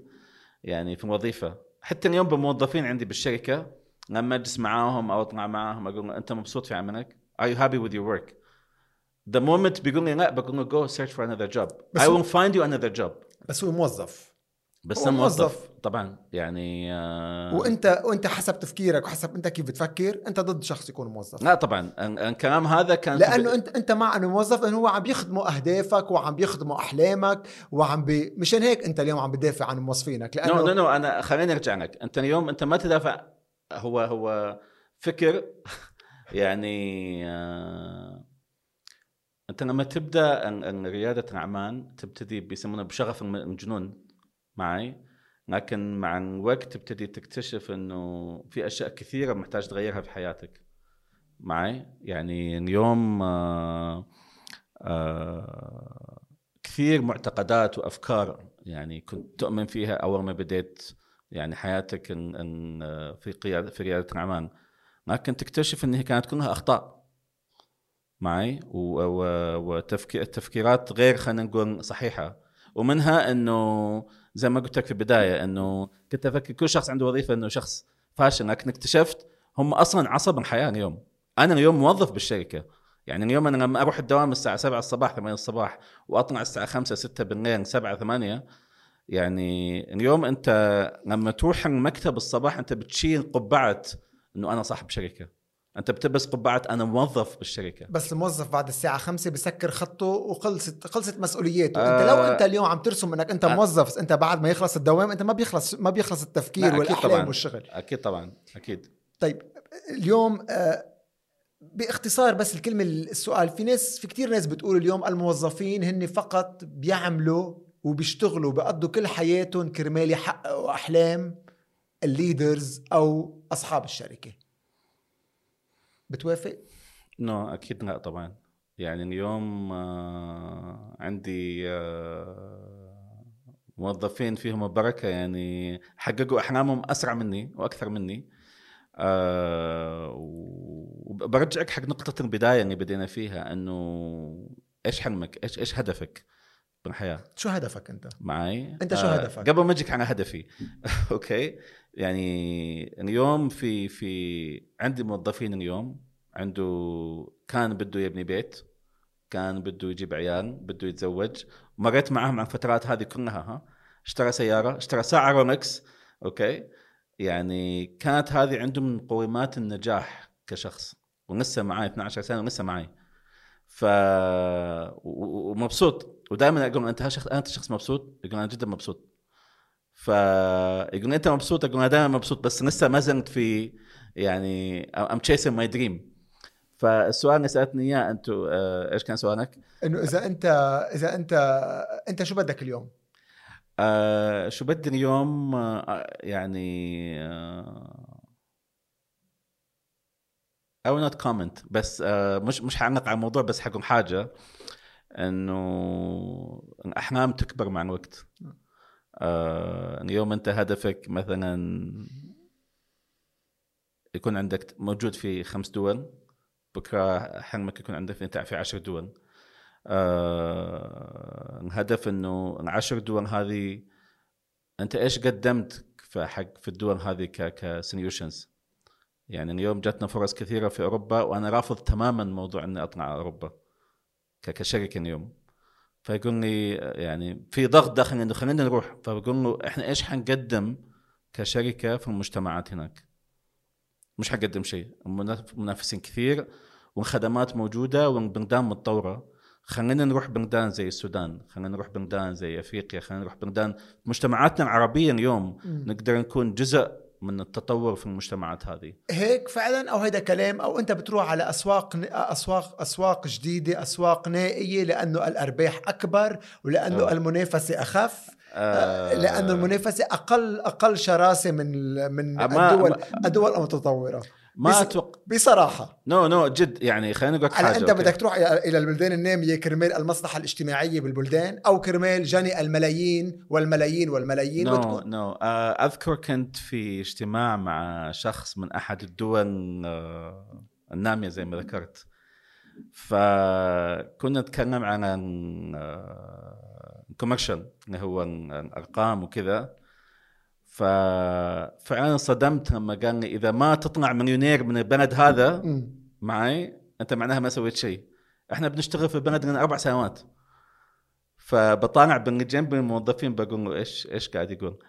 B: يعني في الوظيفة حتى اليوم بموظفين عندي بالشركة لما أجلس معاهم أو أطلع معاهم أقول له أنت مبسوط في عملك؟ Are you happy with your work؟ The moment بيقول لي لا بقول له go search for another job. I will find you another job.
A: بس هو موظف
B: بس
A: هو
B: موظف. طبعا يعني آه
A: وأنت وأنت حسب تفكيرك وحسب أنت كيف بتفكر أنت ضد شخص يكون موظف.
B: لا طبعا ال- الكلام هذا كان
A: لأنه أنت أنت مع إنه موظف لأنه هو عم يخدموا أهدافك وعم بيخدموا أحلامك وعم بي... مشان هيك أنت اليوم عم بتدافع عن موظفينك. لأنه
B: no no no أنا خليني أرجع لك. أنت اليوم أنت ما تدافع هو هو فكر يعني آه أنت لما تبدأ ريادة الأعمال تبتدي بيسمونه بشغف الجنون معي. لكن مع الوقت تبتدي تكتشف إنه في أشياء كثيرة محتاج تغيرها في حياتك. معي؟ يعني اليوم آه آه كثير معتقدات وأفكار يعني كنت تؤمن فيها أول ما بديت يعني حياتك إن إن في قيادة في ريادة الأعمال. لكن تكتشف ان هي كانت كلها أخطاء. معي؟ و- و- وتفكير التفكيرات غير خلينا نقول صحيحة. ومنها إنه زي ما قلت لك في البداية إنه كنت أفكر كل شخص عنده وظيفة إنه شخص فاشل لكن اكتشفت هم أصلا عصب الحياة اليوم. أنا اليوم موظف بالشركة. يعني اليوم أنا لما أروح الدوام الساعة 7 الصباح 8 الصباح وأطلع الساعة 5 6 بالليل 7 8 يعني اليوم أنت لما تروح المكتب الصباح أنت بتشيل قبعة إنه أنا صاحب شركة. أنت بتلبس قبعه أنا موظف بالشركة
A: بس الموظف بعد الساعة خمسة بسكر خطه وخلصت خلصت مسؤولياته
B: آه.
A: أنت لو أنت اليوم عم ترسم إنك أنت
B: آه.
A: موظف أنت بعد ما يخلص الدوام أنت ما بيخلص ما بيخلص التفكير والأحلام
B: طبعاً.
A: والشغل
B: أكيد طبعا أكيد
A: طيب اليوم آه، باختصار بس الكلمة السؤال في ناس في كتير ناس بتقول اليوم الموظفين هن فقط بيعملوا وبيشتغلوا بيقضوا كل حياتهم كرمال يحققوا أحلام ال leaders أو أصحاب الشركة بتوافق؟
B: no أكيد لا طبعا يعني اليوم آه، عندي آه، موظفين فيهم البركة يعني حققوا أحلامهم أسرع مني وأكثر مني آه، وبرجعك حق نقطة البداية اللي بدينا فيها إنه إيش حلمك؟ إيش إيش هدفك بالحياة؟
A: شو هدفك أنت؟
B: معي
A: أنت شو هدفك؟
B: قبل ما أجيك على هدفي أوكي يعني اليوم في في عندي موظفين اليوم عنده كان بده يبني بيت كان بده يجيب عيال بده يتزوج. مريت معهم عن الفترات هذه كلها ها. اشترى سيارة اشترى ساعة رولكس أوكي. يعني كانت هذه عنده من مقومات النجاح كشخص. ولسه معي 12 سنة ولسه معي ف ومبسوط. ودائما أقول أنت شخص أنت شخص مبسوط؟ يقول أنا جدا مبسوط. فيقول أنت مبسوط أقول أنا دائما مبسوط بس لسه ما زلت في يعني I'm chasing my dream فالسؤال اللي سألتني إياه انت آه، إيش كان سؤالك؟
A: إنه إذا أنت إذا أنت أنت شو بدك اليوم؟
B: آه شو بدي اليوم آه يعني آه I will not comment بس آه مش مش حعلق على الموضوع بس حقول حاجة إنه الاحلام تكبر مع الوقت آه اليوم انت هدفك مثلا يكون عندك موجود في خمس دول بكرة حلمك يكون عندك في عشر دول. آه الهدف إنه العشر دول هذه أنت إيش قدمت في حق في الدول هذه كسوليوشنز يعني اليوم جاتنا فرص كثيرة في أوروبا وأنا رافض تماما موضوع إني أطلع على اوروبا كشركة اليوم. فيقول لي يعني في ضغط داخلي انه خلينا نروح. فبقول له إحنا إيش حنقدم كشركة في المجتمعات هناك؟ مش حنقدم شيء. منافسين كثير والخدمات موجودة والبلدان متطورة. خلينا نروح بلدان زي السودان خلينا نروح بلدان زي أفريقيا خلينا نروح بلدان مجتمعاتنا العربية اليوم نقدر نكون جزء من التطور في المجتمعات هذه.
A: هيك فعلا أو هيدا كلام أو أنت بتروح على أسواق أسواق أسواق جديدة أسواق نائية لأنه الأرباح أكبر ولأنه
B: آه.
A: المنافسة أخف.
B: آه،
A: لأنه المنافسة أقل أقل شراسة من من
B: آه،
A: الدول الدول المتطورة.
B: ما
A: بس-
B: أتوقع
A: بصراحة.
B: no no جد يعني خلينا نقول
A: حاجة
B: أنت.
A: بدك تروح إلى البلدان الناميه كرمال المصلحة الاجتماعية بالبلدان أو كرمال جني الملايين والملايين والملايين
B: no
A: وتكون
B: no آه، أذكر كنت في اجتماع مع شخص من أحد الدول آه، النامية زي ما ذكرت. فكنا نتكلم عن commercial اللي هو الأرقام وكذا. ففعلا صدمت لما قال لي إذا ما تطلع مليونير من البلد هذا. معي أنت معناها ما سويت شيء. إحنا بنشتغل في البلد لنا أربع سنوات. فبطالع باللي جنب الموظفين بقول له إيش إيش قاعد يقول؟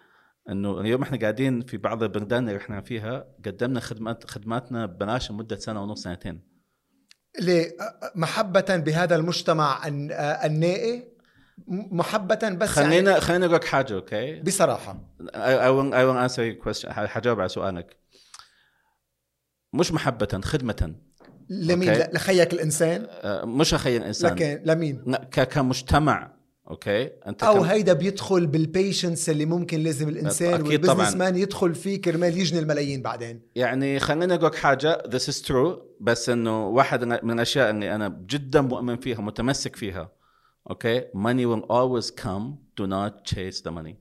B: إنه اليوم إحنا قاعدين في بعض البلدان اللي إحنا فيها قدمنا خدمات خدماتنا ببلاش لمدة سنة ونص سنتين.
A: ليه؟ محبة بهذا المجتمع الن- النائي؟ م- محبة بس يعني
B: خلينا خلينا أقول لك حاجة أوكي؟
A: بصراحة.
B: I will, I will answer your question. حجاوب على سؤالك. مش محبة خدمة.
A: لمين؟
B: أوكي.
A: ل- لخيك الإنسان؟
B: آه، مش أخي الإنسان.
A: لكن لمين؟
B: كمجتمع أوكي؟ أنت
A: أو
B: كم-
A: هيدا بيدخل بال business اللي ممكن لازم الإنسان
B: وال
A: businessman يدخل فيه كرمال يجني الملايين بعدين.
B: يعني خليني أقول لك حاجة this is true بس إنه واحد من الأشياء اللي أنا جدا مؤمن فيها متمسك فيها أوكي money will always come. Do not chase the money.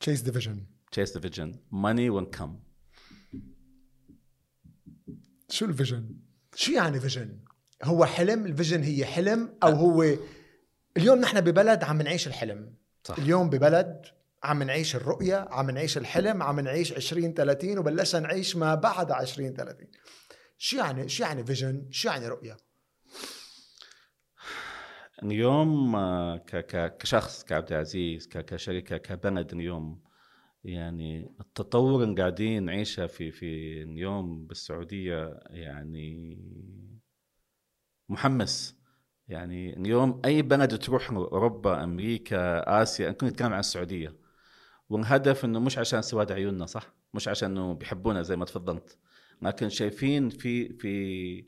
A: chase the vision
B: chase the vision. Money will come.
A: شو ال vision؟ شو يعني vision؟ هو حلم؟ ال vision هي حلم؟ أو هو اليوم نحن ببلد عم نعيش الحلم.
B: صح.
A: اليوم ببلد عم نعيش الرؤية عم نعيش الحلم عم نعيش 20 30 وبلشنا نعيش ما بعد 20 30 شو يعني؟ شو يعني vision؟ شو يعني رؤية؟
B: اليوم آه، كشخص كعبد العزيز كشركه كبلد اليوم. يعني التطور اللي قاعدين نعيشه في في اليوم بالسعودية يعني محمس. يعني اليوم أي بلد تروح أوروبا أمريكا آسيا كنا نتكلم عن السعودية. والهدف إنه مش عشان سواد عيوننا صح؟ مش عشان إنه بيحبونا زي ما تفضلت. لكن شايفين في في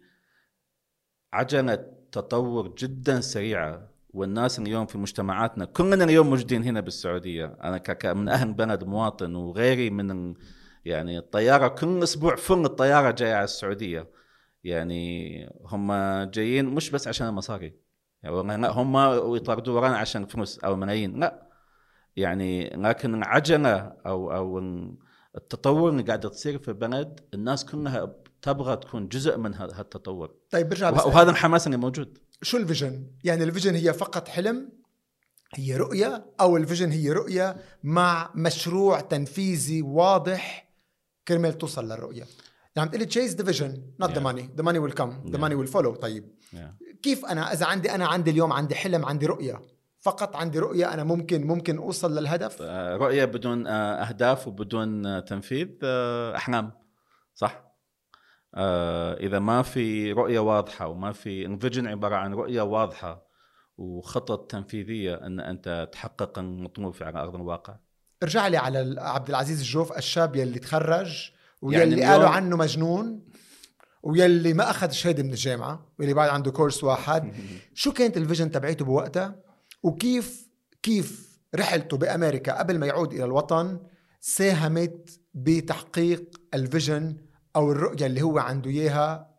B: عجلة تطور جدا سريعة والناس اليوم في مجتمعاتنا كلنا اليوم موجودين هنا بالسعودية. أنا من أهل بلد مواطن وغيري من يعني الطيارة كل أسبوع فل الطيارة جاية على السعودية. يعني هم جايين مش بس عشان المصاري. يعني هم يطاردوا ورانا عشان فلوس أو ملايين. لا. يعني لكن العجلة أو أو التطور اللي قاعد تصير في البلد الناس كلها تبغى تكون جزء من هالتطور.
A: طيب برجع
B: وه-
A: بسأل.
B: وهذا الحماس اللي موجود.
A: شو ال vision؟ يعني ال vision هي فقط حلم هي رؤية أو ال vision هي رؤية مع مشروع تنفيذي واضح كرمال توصل للرؤية. يعني chase the vision not the
B: Yeah.
A: money. The money will come. The
B: Yeah.
A: money will follow. طيب.
B: Yeah.
A: كيف أنا إذا عندي أنا عندي اليوم عندي حلم عندي رؤية. فقط عندي رؤية أنا ممكن ممكن أوصل للهدف؟
B: آه، رؤية بدون آه، أهداف وبدون آه، تنفيذ أحلام. صح؟ إذا ما في رؤية واضحة وما في ال vision عبارة عن رؤية واضحة وخطط تنفيذية أن أنت تحقق المطلوب على أرض الواقع.
A: ارجع لي على عبد العزيز الجوف الشاب يلي تخرج ويلي
B: يعني
A: قالوا عنه مجنون ويلي ما أخذ شهادة من الجامعة واللي بعد عنده course واحد. شو كانت ال vision تبعيته بوقتها؟ وكيف كيف رحلته بأمريكا قبل ما يعود إلى الوطن ساهمت بتحقيق الفيجن أو الرؤية اللي هو عنده إياها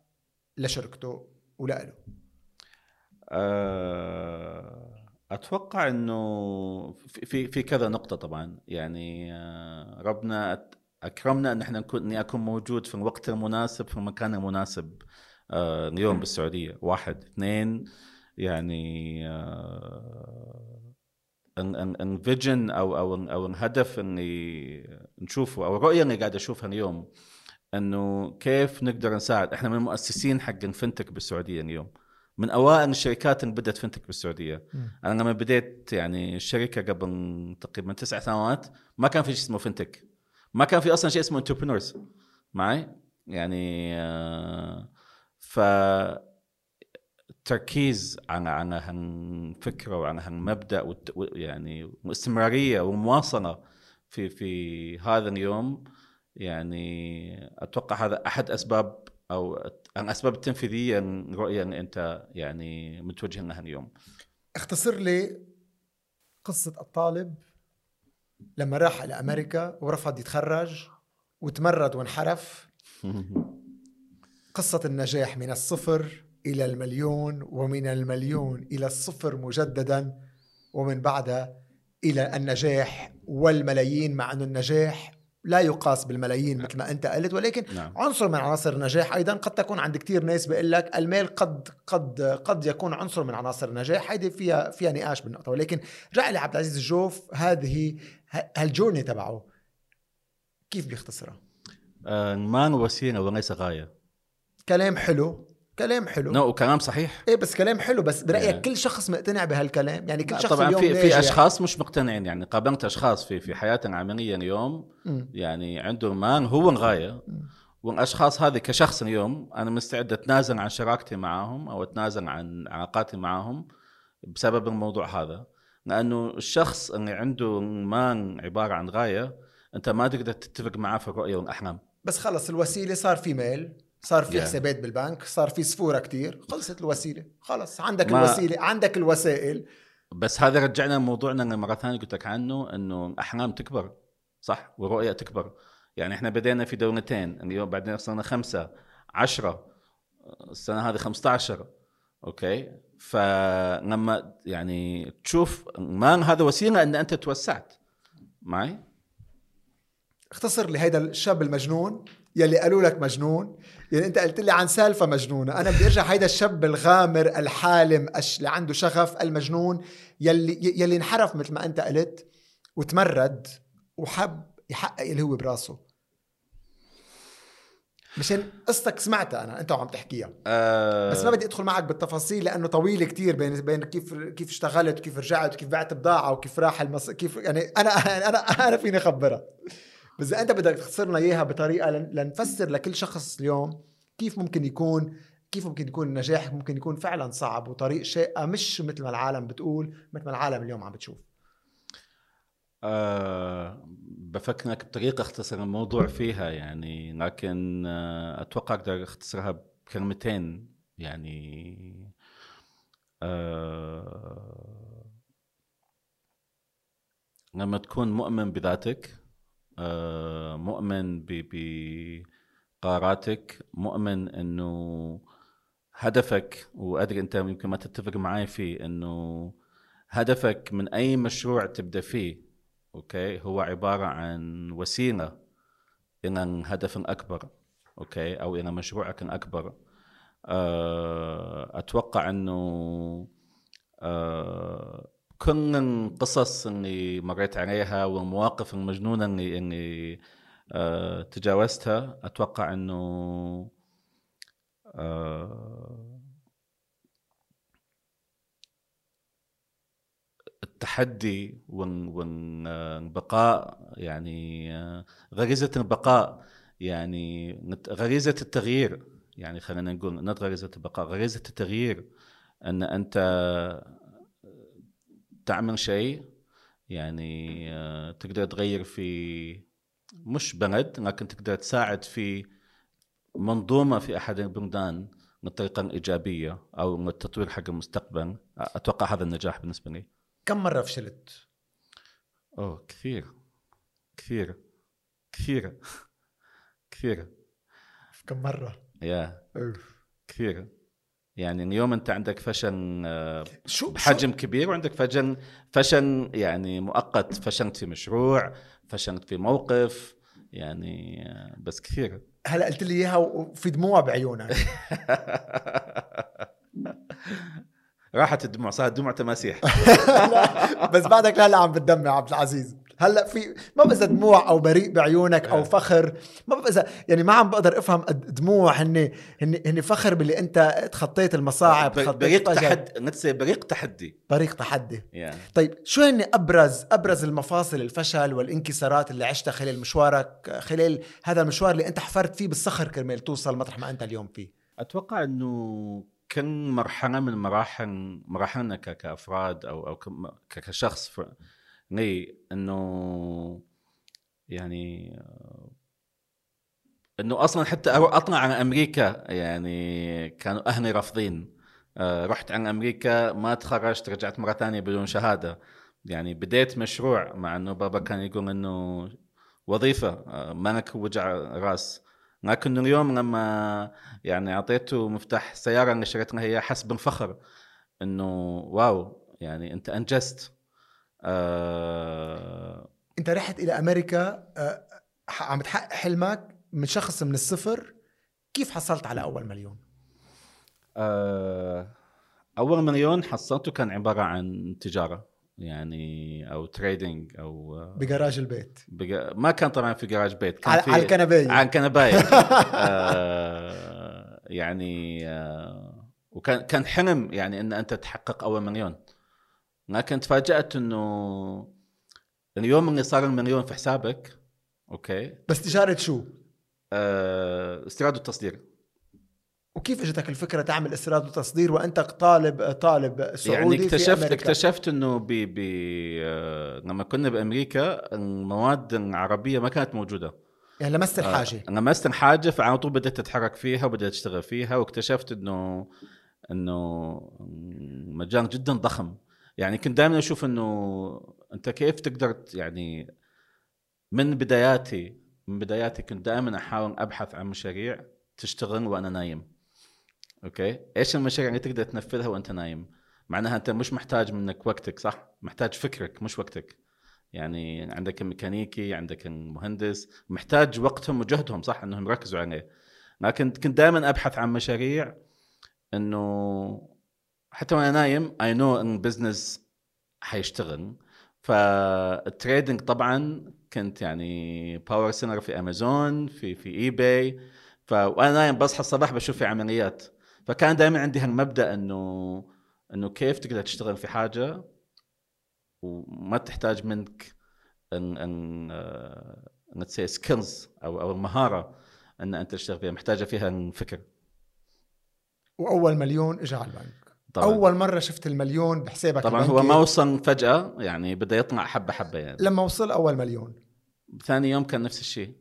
A: لشركته ولإله
B: آه، أتوقع إنه في- في كذا نقطة طبعا. يعني آه، ربنا أكرمنا إن إحنا نكون إني أكون موجود في الوقت المناسب في المكان المناسب آه، اليوم بالسعودية. واحد. اثنين يعني ال vision أو أو أو الهدف اللي نشوفه أو الرؤيه اللي قاعد أشوفها اليوم إنه كيف نقدر نساعد؟ إحنا من المؤسسين حق fintech بالسعودية اليوم. من أوائل الشركات اللي بدأت fintech بالسعودية.
A: مم.
B: أنا لما بديت يعني الشركة قبل تقريبا تسع سنوات ما كان في شيء اسمه fintech. ما كان في أصلا شيء اسمه entrepreneurs معي؟ يعني آه، ف التركيز على على هالفكره وعلى هالمبدا والت- يعني واستمرارية ومواصلة في في هذا اليوم يعني أتوقع هذا أحد أسباب أو الاسباب التنفيذيه الرؤيه اللي أنت يعني متوجه لها اليوم.
A: اختصر لي قصة الطالب لما راح على أمريكا ورفض يتخرج وتمرد وانحرف. قصة النجاح من الصفر إلى المليون ومن المليون إلى الصفر مجددا ومن بعدها إلى النجاح والملايين مع أن النجاح لا يقاس بالملايين مثل ما أنت قلت ولكن
B: نعم.
A: عنصر من عناصر النجاح أيضا قد تكون عند كثير ناس بيقول لك المال قد قد قد يكون عنصر من عناصر النجاح. هيدي فيها فيها نقاش بالنقطة. ولكن رجع عبد العزيز الجوف هذه هالجورني تبعه كيف بيختصرها؟
B: آه، المال وسيله وليس غاية.
A: كلام حلو. كلام حلو
B: نو وكلام صحيح
A: إيه بس كلام حلو بس برأيك
B: Yeah.
A: كل شخص مقتنع بهالكلام يعني كل شخص
B: طبعا في في. أشخاص مش مقتنعين يعني قابلت أشخاص في في حياتنا العملية اليوم
A: مم.
B: يعني عندهم مان هو الغايه
A: مم.
B: والأشخاص هذه كشخص اليوم أنا مستعد أتنازل عن شراكتي معهم أو أتنازل عن علاقاتي معهم بسبب الموضوع هذا لأنه الشخص اللي عنده مان عبارة عن غاية أنت ما تقدر تتفق معاه في الرؤية والأحلام
A: بس خلص الوسيلة صار في مال صار في
B: Yeah.
A: حسابات بالبنك صار في سفورة كتير خلصت الوسيلة خلص عندك
B: ما-
A: الوسيلة عندك الوسائل.
B: بس هذا رجعنا لموضوعنا اللي مرة ثانية قلت لك عنه إنه الاحلام تكبر صح؟ والرؤيه تكبر. يعني إحنا بدينا في دولتين اليوم بعدين وصلنا خمسة عشرة السنة هذه 15 أوكي؟ فلما يعني تشوف ما هذا وسيلة إن أنت توسعت. معي؟
A: اختصر لي هيدا الشاب المجنون يلي قالوا لك مجنون يعني انت قلت لي عن سالفة مجنونة. أنا بدي أرجع هيدا الشاب الغامر الحالم اللي عنده شغف المجنون يلي يلي انحرف مثل ما أنت قلت وتمرد وحب يحقق اللي هو براسه. مشان قصتك سمعتها أنا أنت وعم تحكيها.
B: آه.
A: بس ما بدي أدخل معك بالتفاصيل لأنه طويل كتير بين بين كيف كيف اشتغلت وكيف رجعت وكيف بعت بضاعة وكيف راح المص... كيف يعني أنا أنا أنا فيني أخبرها. بس إذا أنت بدك تخسر لنا إياها بطريقة لن... لنفسر لكل شخص اليوم كيف ممكن يكون كيف ممكن يكون النجاح ممكن يكون فعلا صعب وطريق شاقه مش مثل ما العالم بتقول مثل ما العالم اليوم عم بتشوف.
B: آه بفكرك بطريقة اختصر الموضوع فيها يعني لكن آه أتوقع أقدر أختصرها بكلمتين يعني آه لما تكون مؤمن بذاتك مؤمن ب- بقراراتك مؤمن إنه هدفك وأدري أنت يمكن ما تتفق معي فيه إنه هدفك من أي مشروع تبدأ فيه أوكي؟ هو عبارة عن وسيلة إلى هدف أكبر أوكي؟ أو إلى مشروعك الاكبر آه، أتوقع إنه آه، كل القصص اللي مريت عليها والمواقف المجنونه اللي اللي آه، تجاوزتها. أتوقع إنه آه، التحدي وال- والبقاء يعني آه، غريزة البقاء يعني غريزة التغيير. يعني خلينا نقول not غريزة البقاء. غريزة التغيير أن أنت تعمل شيء يعني آه، تقدر تغير في مش بلد لكن تقدر تساعد في منظومة في أحد البلدان بالطريقة الإيجابية أو التطوير حق المستقبل. أتوقع هذا النجاح بالنسبة لي.
A: كم مرة فشلت؟
B: أوه كثير. كثير. كثير. كثير.
A: كم مرة؟
B: يا.
A: أوف.
B: كثير. يعني اليوم أنت عندك فشل آه،
A: شو
B: بحجم كبير وعندك فشل فشل يعني مؤقت فشلت في مشروع فشلت في موقف يعني آه، بس كثير.
A: هلا قلت لي إياها وفي دموع بعيونك.
B: راحت الدموع صارت دموع تماسيح.
A: بس بعدك لا لا عم بتدمع عبد العزيز. هلأ في ما بقى دموع أو بريء بعيونك
B: أو.
A: فخر ما بقى يعني ما عم بقدر أفهم دموع هن هن هن فخر باللي أنت تخطيت المصاعب
B: بريق. تحدي نتسي بريق تحدي
A: طريق تحدي
B: يعني
A: طيب شو هن ابرز أبرز المفاصل الفشل والانكسارات اللي عشتها خلال مشوارك خلال هذا المشوار اللي أنت حفرت فيه بالصخر كرمال توصل مطرح ما أنت اليوم فيه
B: أتوقع إنه كل مرحلة من مراحل مراحلنا كأفراد أو أو كشخص لي إنه يعني إنه أصلا حتى اطلع عن أمريكا يعني كانوا أهلي رافضين. آه، رحت عن أمريكا ما تخرجت رجعت مرة ثانية بدون شهادة. يعني بديت مشروع مع إنه بابا كان يقول إنه وظيفة. آه، ما لك وجع راس. لكن اليوم لما يعني أعطيته مفتاح سيارة اللي لها اياه حس بالفخر إنه واو يعني أنت أنجزت. آه
A: انت رحت إلى أمريكا آه، عم تحقق حلمك من شخص من الصفر. كيف حصلت على أول مليون؟
B: آه، أول مليون حصلته كان عبارة عن تجارة يعني أو trading أو آه،
A: بجراج البيت.
B: بقى ما كان طبعا في جراج بيت كان
A: على,
B: في
A: على الكنباية.
B: عن كنبايه آه يعني آه وكان كان حلم يعني إن أنت تحقق أول مليون. لكن تفاجات إنه اليوم اللي صار المليون في حسابك. okay.
A: بس تجارة شو؟
B: آه استيراد وتصدير.
A: وكيف إجتك الفكرة تعمل استيراد وتصدير وأنت طالب طالب سعودي
B: يعني
A: في
B: اكتشفت
A: أمريكا؟
B: اكتشفت إنه ب ب آه لما كنا بأمريكا المواد العربية ما كانت موجودة.
A: يعني لمست الحاجة.
B: آه، لمست الحاجة فعلى طول بديت أتحرك فيها وبديت أشتغل فيها واكتشفت انه إنه مجال جدا ضخم. يعني كنت دائما أشوف إنه أنت كيف تقدر يعني من بداياتي من بداياتي كنت دائما أحاول أبحث عن مشاريع تشتغل وأنا نايم. okay؟ إيش المشاريع اللي تقدر تنفذها وأنت نايم؟ معناها أنت مش محتاج منك وقتك صح؟ محتاج فكرك مش وقتك. يعني عندك الميكانيكي عندك المهندس محتاج وقتهم وجهدهم صح؟ إنهم يركزوا عليه. لكن كنت دائما أبحث عن مشاريع إنه حتى وأنا نايم I know إن ال business حيشتغل. فال trading طبعا كنت يعني power seller في امازون في في eBay فانا نايم بصحى الصباح بشوف في عمليات. فكان دائما عندي هالمبدأ إنه إنه كيف تقدر تشتغل في حاجة وما تحتاج منك إن إن آه، ان تسي سكيلز أو أو المهارة إن أنت تشتغل فيها. محتاجة فيها الفكر
A: وأول مليون اجى على البنك.
B: طبعا.
A: أول مرة شفت المليون بحسابك
B: طبعا هو
A: البنكي
B: ما وصل فجأة يعني بدا يطلع حبة حبة يعني.
A: لما وصل أول مليون.
B: ثاني يوم كان نفس الشيء.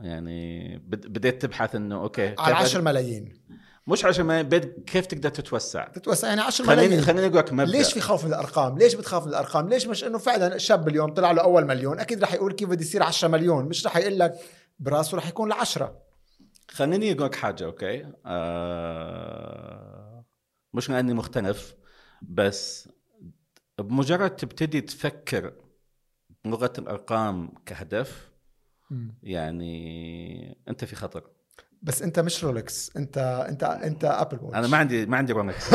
B: يعني بد- بديت تبحث إنه okay
A: على
B: كيف
A: 10 ملايين.
B: مش 10 ملايين كيف تقدر تتوسع؟
A: تتوسع يعني 10
B: خليني
A: ملايين.
B: خليني أقول لك مبدأ.
A: ليش في خوف من الأرقام؟ ليش بتخاف من الأرقام؟ ليش مش إنه فعلا الشاب اليوم طلع له أول مليون؟ أكيد رح يقول كيف بدي يصير 10 مليون. مش رح يقول لك براسه رح يكون ل 10
B: خليني أقول لك حاجة okay؟ آه مش لاني مختلف بس بمجرد تبتدي تفكر بلغة الأرقام كهدف يعني أنت في خطر.
A: بس أنت مش رولكس أنت أنت أنت ابل واتش
B: أنا ما عندي ما عندي رولكس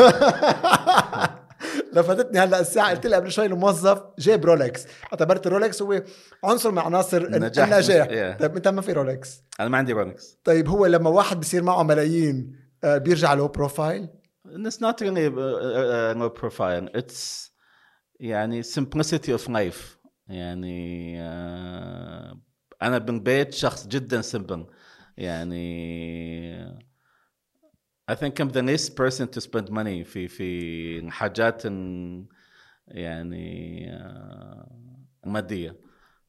A: لفتتني هلأ الساعة قلت لي قبل شوي الموظف جايب رولكس اعتبرت الرولكس هو عنصر من عناصر
B: النجاح.
A: النجاح
B: Yeah.
A: طيب أنت ما في رولكس
B: أنا ما عندي رولكس
A: طيب هو لما واحد بصير معه ملايين آه، بيرجع له profile
B: It's not really uh, uh, no profile. It's يعني simplicity of life. يعني uh, أنا من بيت شخص جدا simple. يعني I think I'm the least person to spend money في في حاجات يعني uh, مادية.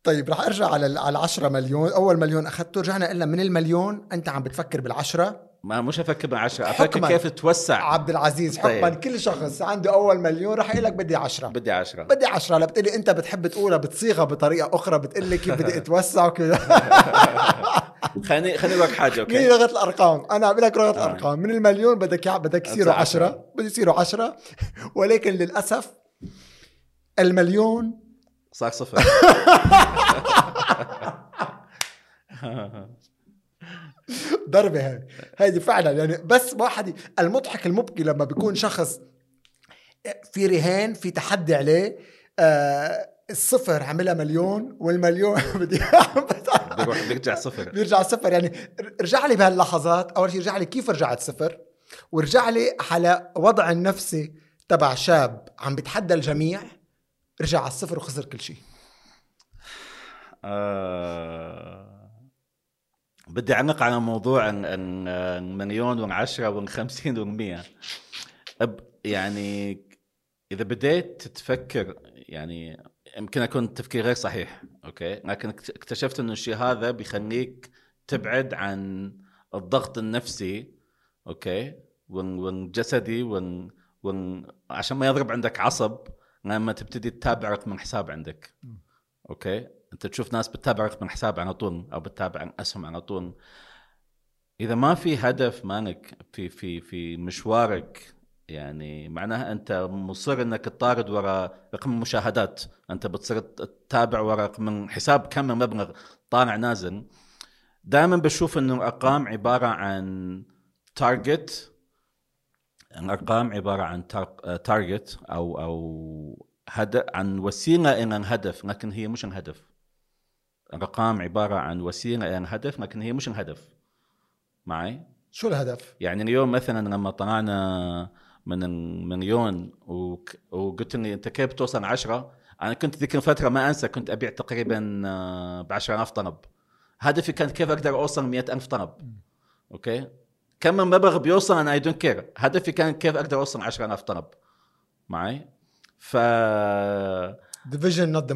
A: طيب رح أرجع على ال- على 10 مليون أول مليون أخذته رجعنا قلنا من المليون أنت عم بتفكر بالعشرة
B: ما مش أفكر بالعشرة أفكر
A: حكماً.
B: كيف توسع
A: عبد العزيز حكما.
B: طيب.
A: كل شخص عنده أول مليون رح يقول لك بدي عشرة.
B: بدي عشرة.
A: بدي عشرة. هلا بتقلي أنت بتحب تقولها بتصيغها بطريقة أخرى بتقلي كيف بدي أتوسع وكذا.
B: خليني خليني لك حاجة
A: مين
B: أوكي
A: لغه الأرقام؟ أنا عم لك لغه
B: آه.
A: الأرقام. من المليون بدك بدك يصيروا
B: تصير
A: عشرة.
B: عشرة.
A: بده يصيروا عشرة. ولكن للأسف المليون
B: صار صفر.
A: ضربة هاي. هيدي فعلا يعني بس واحد المضحك المبكي لما بيكون شخص في رهان في تحدي عليه آه الصفر عملها مليون والمليون بدي
B: بيروح بيرجع صفر.
A: بيرجع صفر. يعني رجع لي بهاللحظات أول شيء رجع لي كيف رجعت صفر؟ ورجع لي على وضع النفسي تبع شاب عم بيتحدى الجميع رجع على الصفر وخسر كل شيء
B: آه بدي اعلق على موضوع ان إن مليون وإن عشرة وإن خمسين وإن مية. أب يعني إذا بديت تفكر يعني يمكن أكون تفكير غير صحيح okay؟ لكن اكت- اكتشفت إنه الشيء هذا بيخليك تبعد عن الضغط النفسي okay؟ وان وإن جسدي وان وإن عشان ما يضرب عندك عصب لما تبتدي تتابع رقم الحساب عندك okay؟ انت تشوف ناس بتتابع رقم الحساب على طول أو بتتابع اسهم على طول. اذا ما في هدف مالك في في في مشوارك يعني معناها انت مصر انك تطارد وراء رقم المشاهدات انت بتصير تتابع وراء رقم حساب كم مبلغ طالع نازل. دائما بشوف إنه الأرقام عبارة عن target الأرقام عبارة عن تارجت أو أو هدف عن وسيلة إلى الهدف لكن هي مش الهدف. الارقام عبارة عن وسيلة إلى الهدف لكن هي مش الهدف. معي؟
A: شو الهدف؟
B: يعني اليوم مثلا لما طلعنا من المليون وك- وقلت لي أنت كيف توصل عشرة؟ أنا كنت ذيك الفترة ما أنسى كنت أبيع تقريبا ب 10000 طلب. هدفي كان كيف أقدر أوصل 100000 طلب. okay؟ كم من مبلغ بيوصل؟ أنا I don't care هدفي كان كيف أقدر أوصل 10000 طلب. معي؟ ف
A: the vision not the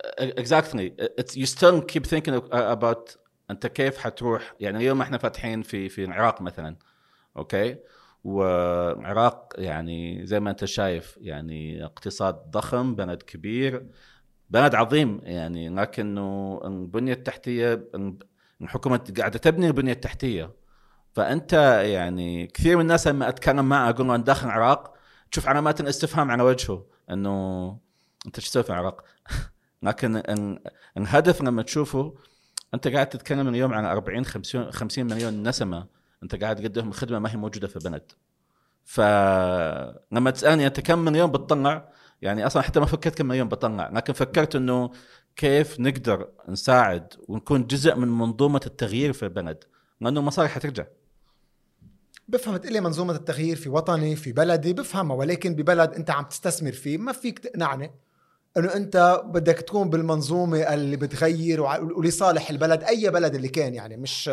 B: It's, you still keep thinking about أنت كيف حتروح. يعني اليوم إحنا فاتحين في في العراق مثلا. okay؟ والعراق يعني زي ما أنت شايف يعني اقتصاد ضخم بلد كبير بلد عظيم يعني. لكنه البنية التحتية الحكومة قاعدة تبني البنية التحتية. فأنت يعني كثير من الناس لما أتكلم معه أقول له أنا داخل العراق تشوف علامات الاستفهام على وجهه. إنه أنت إيش تسوي في العراق؟ لكن ال- الهدف لما تشوفه أنت قاعد تتكلم اليوم عن 40 50 50 مليون نسمة أنت قاعد تقدم خدمة ما هي موجودة في البلد فلما تسألني أنت كم مليون بتطلع يعني أصلا حتى ما فكرت كم مليون بطلع لكن فكرت إنه كيف نقدر نساعد ونكون جزء من منظومة التغيير في البلد لأنه المصاري حترجع
A: بفهم تقلي منظومة التغيير في وطني في بلدي بفهمها ولكن ببلد أنت عم تستثمر فيه ما فيك تقنعني. إنه أنت بدك تكون بالمنظومة اللي بتغير ولصالح البلد أي بلد اللي كان يعني مش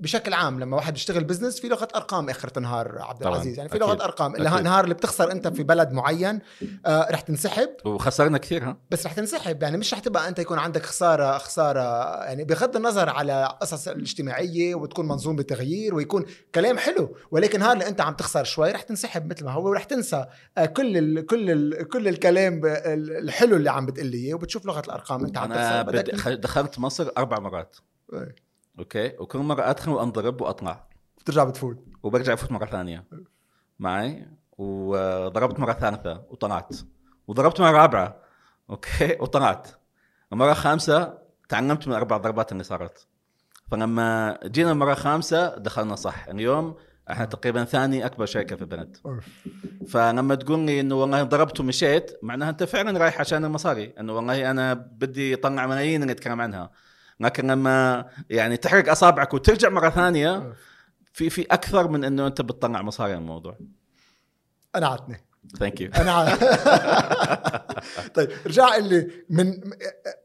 A: بشكل عام لما واحد بيشتغل بزنس في لغة أرقام اخر النهار عبد. العزيز يعني في
B: أكيد.
A: لغه ارقام. النهار اللي بتخسر أنت في بلد معين آه رح تنسحب
B: وخسرنا كثير ها
A: بس رح تنسحب يعني مش رح تبقى أنت يكون عندك خسارة خسارة يعني بغض النظر على قصص الاجتماعية وتكون منظومة تغيير ويكون كلام حلو ولكن هذا اللي أنت عم تخسر شوي رح تنسحب مثل ما هو ورح تنسى آه، كل ال كل ال كل الكلام الحلو اللي عم بتقول لي إياه وبتشوف لغة الأرقام أنت عم
B: أنا
A: تخسر
B: خ- دخلت مصر أربع مرات
A: إيه.
B: okay؟ وكل مرة ادخل وأنضرب واطلع
A: بترجع بتفوت.
B: وبرجع افوت مرة ثانية. معي؟ وضربت مرة ثالثة وطلعت. وضربت مرة رابعة. أوكي؟ وطلعت. المره الخامسه تعلمت من أربع ضربات اللي صارت. فلما جينا المره الخامسه دخلنا صح. اليوم إحنا تقريبا ثاني أكبر شركة في البلد. فلما تقول لي إنه والله ضربت ومشيت معناها أنت فعلا رايح عشان المصاري. إنه والله أنا بدي اطلع ملايين اللي اتكلم عنها. لكن لما يعني تحرق أصابعك وترجع مرة ثانية في في أكثر من إنه أنت بتطلع مصاري على الموضوع.
A: أنا عتني
B: thank
A: you أنا. طيب رجع اللي من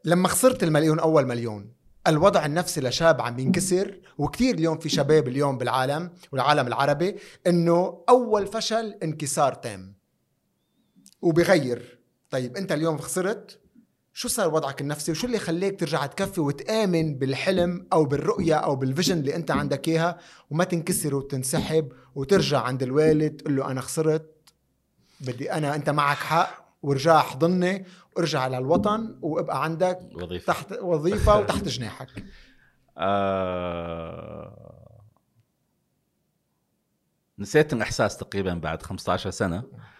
A: لما خسرت المليون أول مليون الوضع النفسي لشاب عم ينكسر وكثير اليوم في شباب اليوم بالعالم والعالم العربي إنه أول فشل انكسار تام. وبغير. طيب أنت اليوم خسرت شو صار وضعك النفسي وشو اللي خليك ترجع تكفي وتآمن بالحلم أو بالرؤية أو بال vision اللي أنت عندك إياها وما تنكسر وتنسحب وترجع عند الوالد تقول له أنا خسرت بدي أنا أنت معك حق ورجع احضني وارجع للوطن وابقى عندك
B: وظيفة.
A: تحت وظيفة وتحت جناحك.
B: آه... نسيت الإحساس تقريبا بعد 15 سنة. آه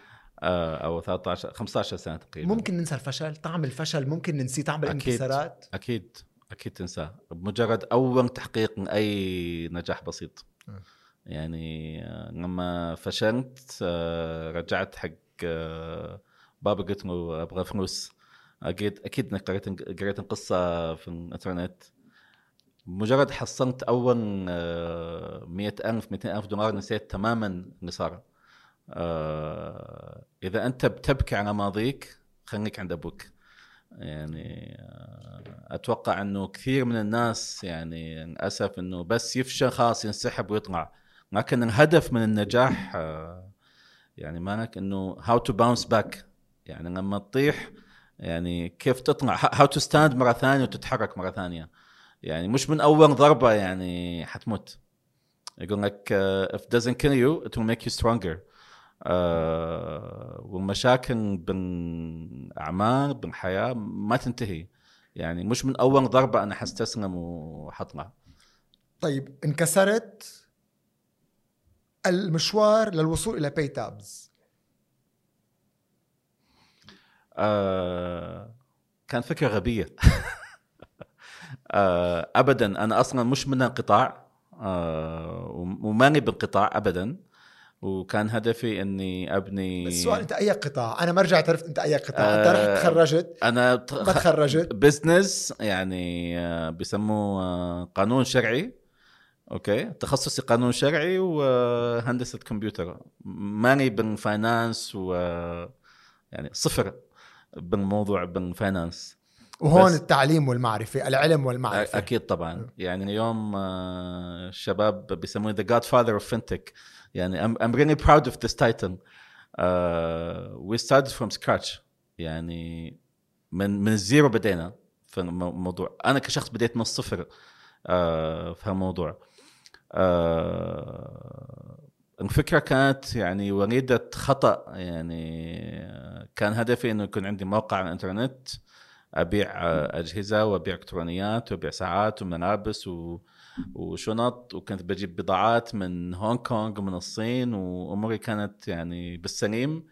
B: أو 13 15 سنة تقريبا.
A: ممكن ننسى الفشل طعم الفشل ممكن ننسيه طعم. الانكسارات.
B: أكيد أكيد تنساه. بمجرد أول تحقيق من أي نجاح بسيط. يعني آه، لما فشلت آه، رجعت حق آه، بابا قلت له أبغى فلوس. أكيد أكيد قريت قريت القصة في الإنترنت. مجرد حصلت أول آه، مئة ألف 200 ألف دولار نسيت تماما اللي صار آه، إذا أنت بتبكي على ماضيك خليك عند أبوك. يعني آه، أتوقع إنه كثير من الناس يعني للأسف إنه بس يفشل خلاص ينسحب ويطلع. لكن الهدف من النجاح يعني مالك إنه how to bounce back يعني لما تطيح يعني كيف تطلع. how to stand مرة ثانية وتتحرك مرة ثانية. يعني مش من أول ضربة يعني حتموت. يقول لك uh, if doesn't kill you it will make you stronger. Uh, والمشاكل بالاعمال بالحياة ما تنتهي. يعني مش من أول ضربة أنا حستسلم وحطلع.
A: طيب انكسرت المشوار للوصول إلى باي تابز
B: آه كان فكرة غبية. آه ابدا أنا أصلا مش من القطاع آه وماني بالقطاع ابدا. وكان هدفي إني أبني
A: السؤال أنت أي قطاع؟ أنا ما رجعت عرفت أنت أي قطاع، آه أنت رحت تخرجت؟ أنا. ما تخرجت؟
B: business يعني آه بسموه آه قانون شرعي. okay؟ تخصصي قانون شرعي وهندسه كمبيوتر. ماني بال finance و يعني صفر بالموضوع بال finance
A: وهون التعليم والمعرفة العلم والمعرفة.
B: أكيد طبعا. يعني اليوم الشباب بيسموه the godfather of fintech يعني I'm, I'm really proud of this title. Uh, we started from scratch. يعني من من الزيرو بدينا في الموضوع. أنا كشخص بديت من الصفر uh, في هالموضوع. Uh, الفكرة كانت يعني وليدة خطأ. يعني كان هدفي إنه يكون عندي موقع على الإنترنت أبيع أجهزة وأبيع إلكترونيات وأبيع ساعات وملابس و... وشنط وكنت بجيب بضاعات من هونغ كونغ ومن الصين وأموري كانت يعني بالسليم.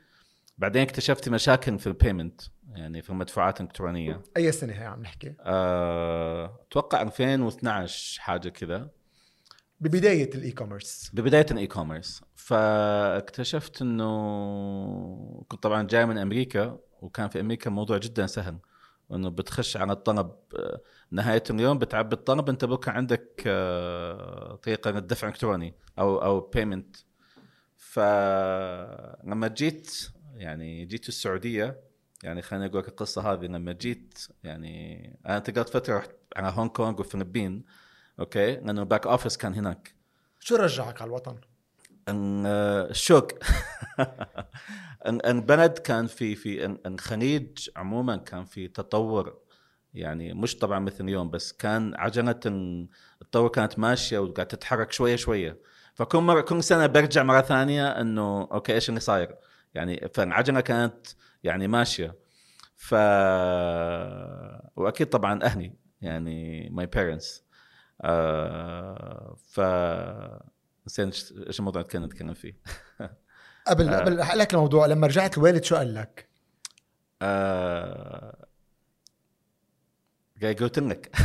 B: بعدين اكتشفت مشاكل في ال payment يعني في المدفوعات الإلكترونية.
A: أي سنة هي عم نحكي؟
B: أه... أتوقع 2012 حاجة كذا
A: ببداية ال e-commerce
B: ببداية ال e-commerce فاكتشفت إنه كنت طبعا جاي من أمريكا وكان في أمريكا الموضوع جدا سهل. إنه بتخش على الطلب نهاية اليوم بتعبي الطلب أنت بكرة عندك آه، طريقة للدفع الالكتروني أو أو payment فلما جيت يعني جيت السعودية يعني خليني أقول لك القصة هذه. لما جيت يعني أنا انتقلت فترة رحت على هونغ كونغ والفلبين okay؟ لأنه ال back office كان هناك.
A: شو رجعك على الوطن؟
B: الشوق البلد كان في في الخليج عموما كان في تطور يعني مش طبعا مثل اليوم بس كان عجلة التطور كانت ماشية وقاعد تتحرك شوية شوية. فكل مرة كل سنة برجع مرة ثانية إنه okay إيش اللي صاير؟ يعني فالعجله كانت يعني ماشية. ف وأكيد طبعا أهلي يعني my parents آه ف نسيت إيش الموضوع اللي كنا نتكلم فيه؟
A: قبل آه. قبل احكي لك الموضوع لما رجعت الوالد شو قال لك؟
B: آه. قلت لك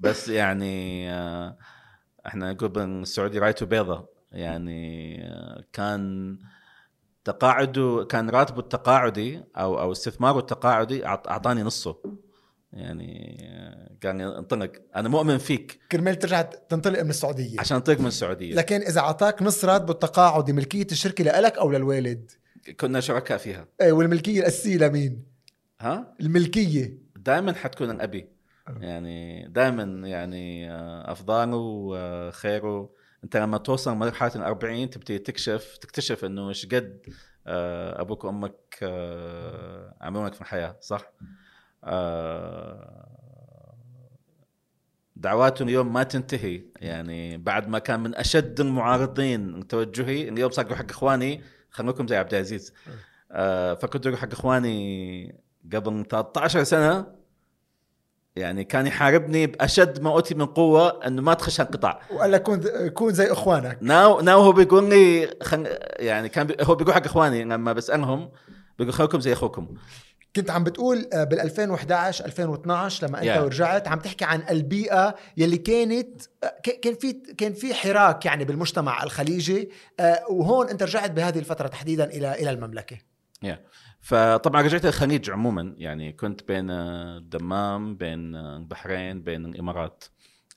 B: بس يعني آه إحنا نقول بالسعودي رايته بيضة. يعني آه كان تقاعده كان راتبه التقاعدي أو أو استثماره التقاعدي أعطاني نصه. يعني قال انطلق أنا مؤمن فيك.
A: كرمال ترجع تنطلق من السعودية.
B: عشان انطلق من السعودية.
A: لكن إذا أعطاك نص راتبه التقاعدي ملكيه الشركة لك أو للوالد؟
B: كنا شركاء فيها.
A: إيه والملكية الأساسية لمين؟
B: ها؟
A: الملكية.
B: دائما حتكون الأبي. يعني دائما يعني آه، أفضاله وخيره أنت لما توصل مرحلة ال 40 تبتدي تكشف تكتشف إنه إيش قد آه، أبوك وأمك آه، عملوا لك في الحياة صح؟ آه، دعواته اليوم ما تنتهي. يعني بعد ما كان من أشد المعارضين توجهي اليوم صار حق إخواني خلوكم زي عبد العزيز. آه، فكنت أقول حق إخواني قبل 13 سنة يعني كان يحاربني بأشد ما أوتي من قوة إنه ما تخش هالقطاع.
A: وقال لك كون كون زي إخوانك.
B: ناو ناو هو بيقول لي خن... يعني كان بي... هو بيقول حق إخواني لما بسألهم بيقول خلوكم زي أخوكم.
A: كنت عم بتقول بال 2011 2012 لما أنت yeah. ورجعت عم تحكي عن البيئة يلي كانت آه، كان في كان في حراك يعني بالمجتمع الخليجي آه، وهون أنت رجعت بهذه الفترة تحديدا إلى إلى المملكة.
B: يا فطبعا رجعت الخليج عموما يعني كنت بين آه، الدمام بين البحرين بين الإمارات.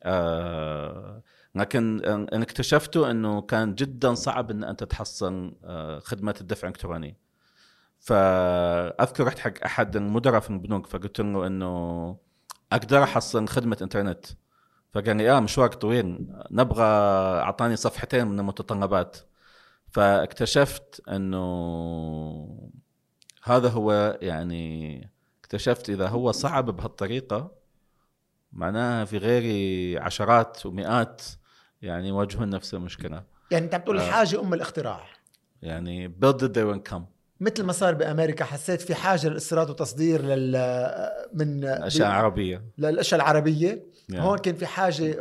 B: آه، لكن أنا اكتشفته إنه كان جدا صعب إن أنت تحصل خدمه الدفع الإلكتروني. فأذكر رحت حق أحد المدراء في البنوك فقلت له إنه أقدر أحصل خدمة إنترنت. فقال لي آه مشوارك طويل نبغى أعطاني صفحتين من المتطلبات. فاكتشفت إنه هذا هو يعني اكتشفت إذا هو صعب بهالطريقة معناها في غيري عشرات ومئات يعني يواجهون نفس المشكلة.
A: يعني أنت عم تقول
B: آه.
A: الحاجة أم الاختراع.
B: يعني build it there and come.
A: مثل ما صار بأمريكا حسيت في حاجة للاستيراد وتصدير لل من
B: اشياء عربيه
A: للأشياء العربية.
B: يعني
A: هون كان في
B: حاجة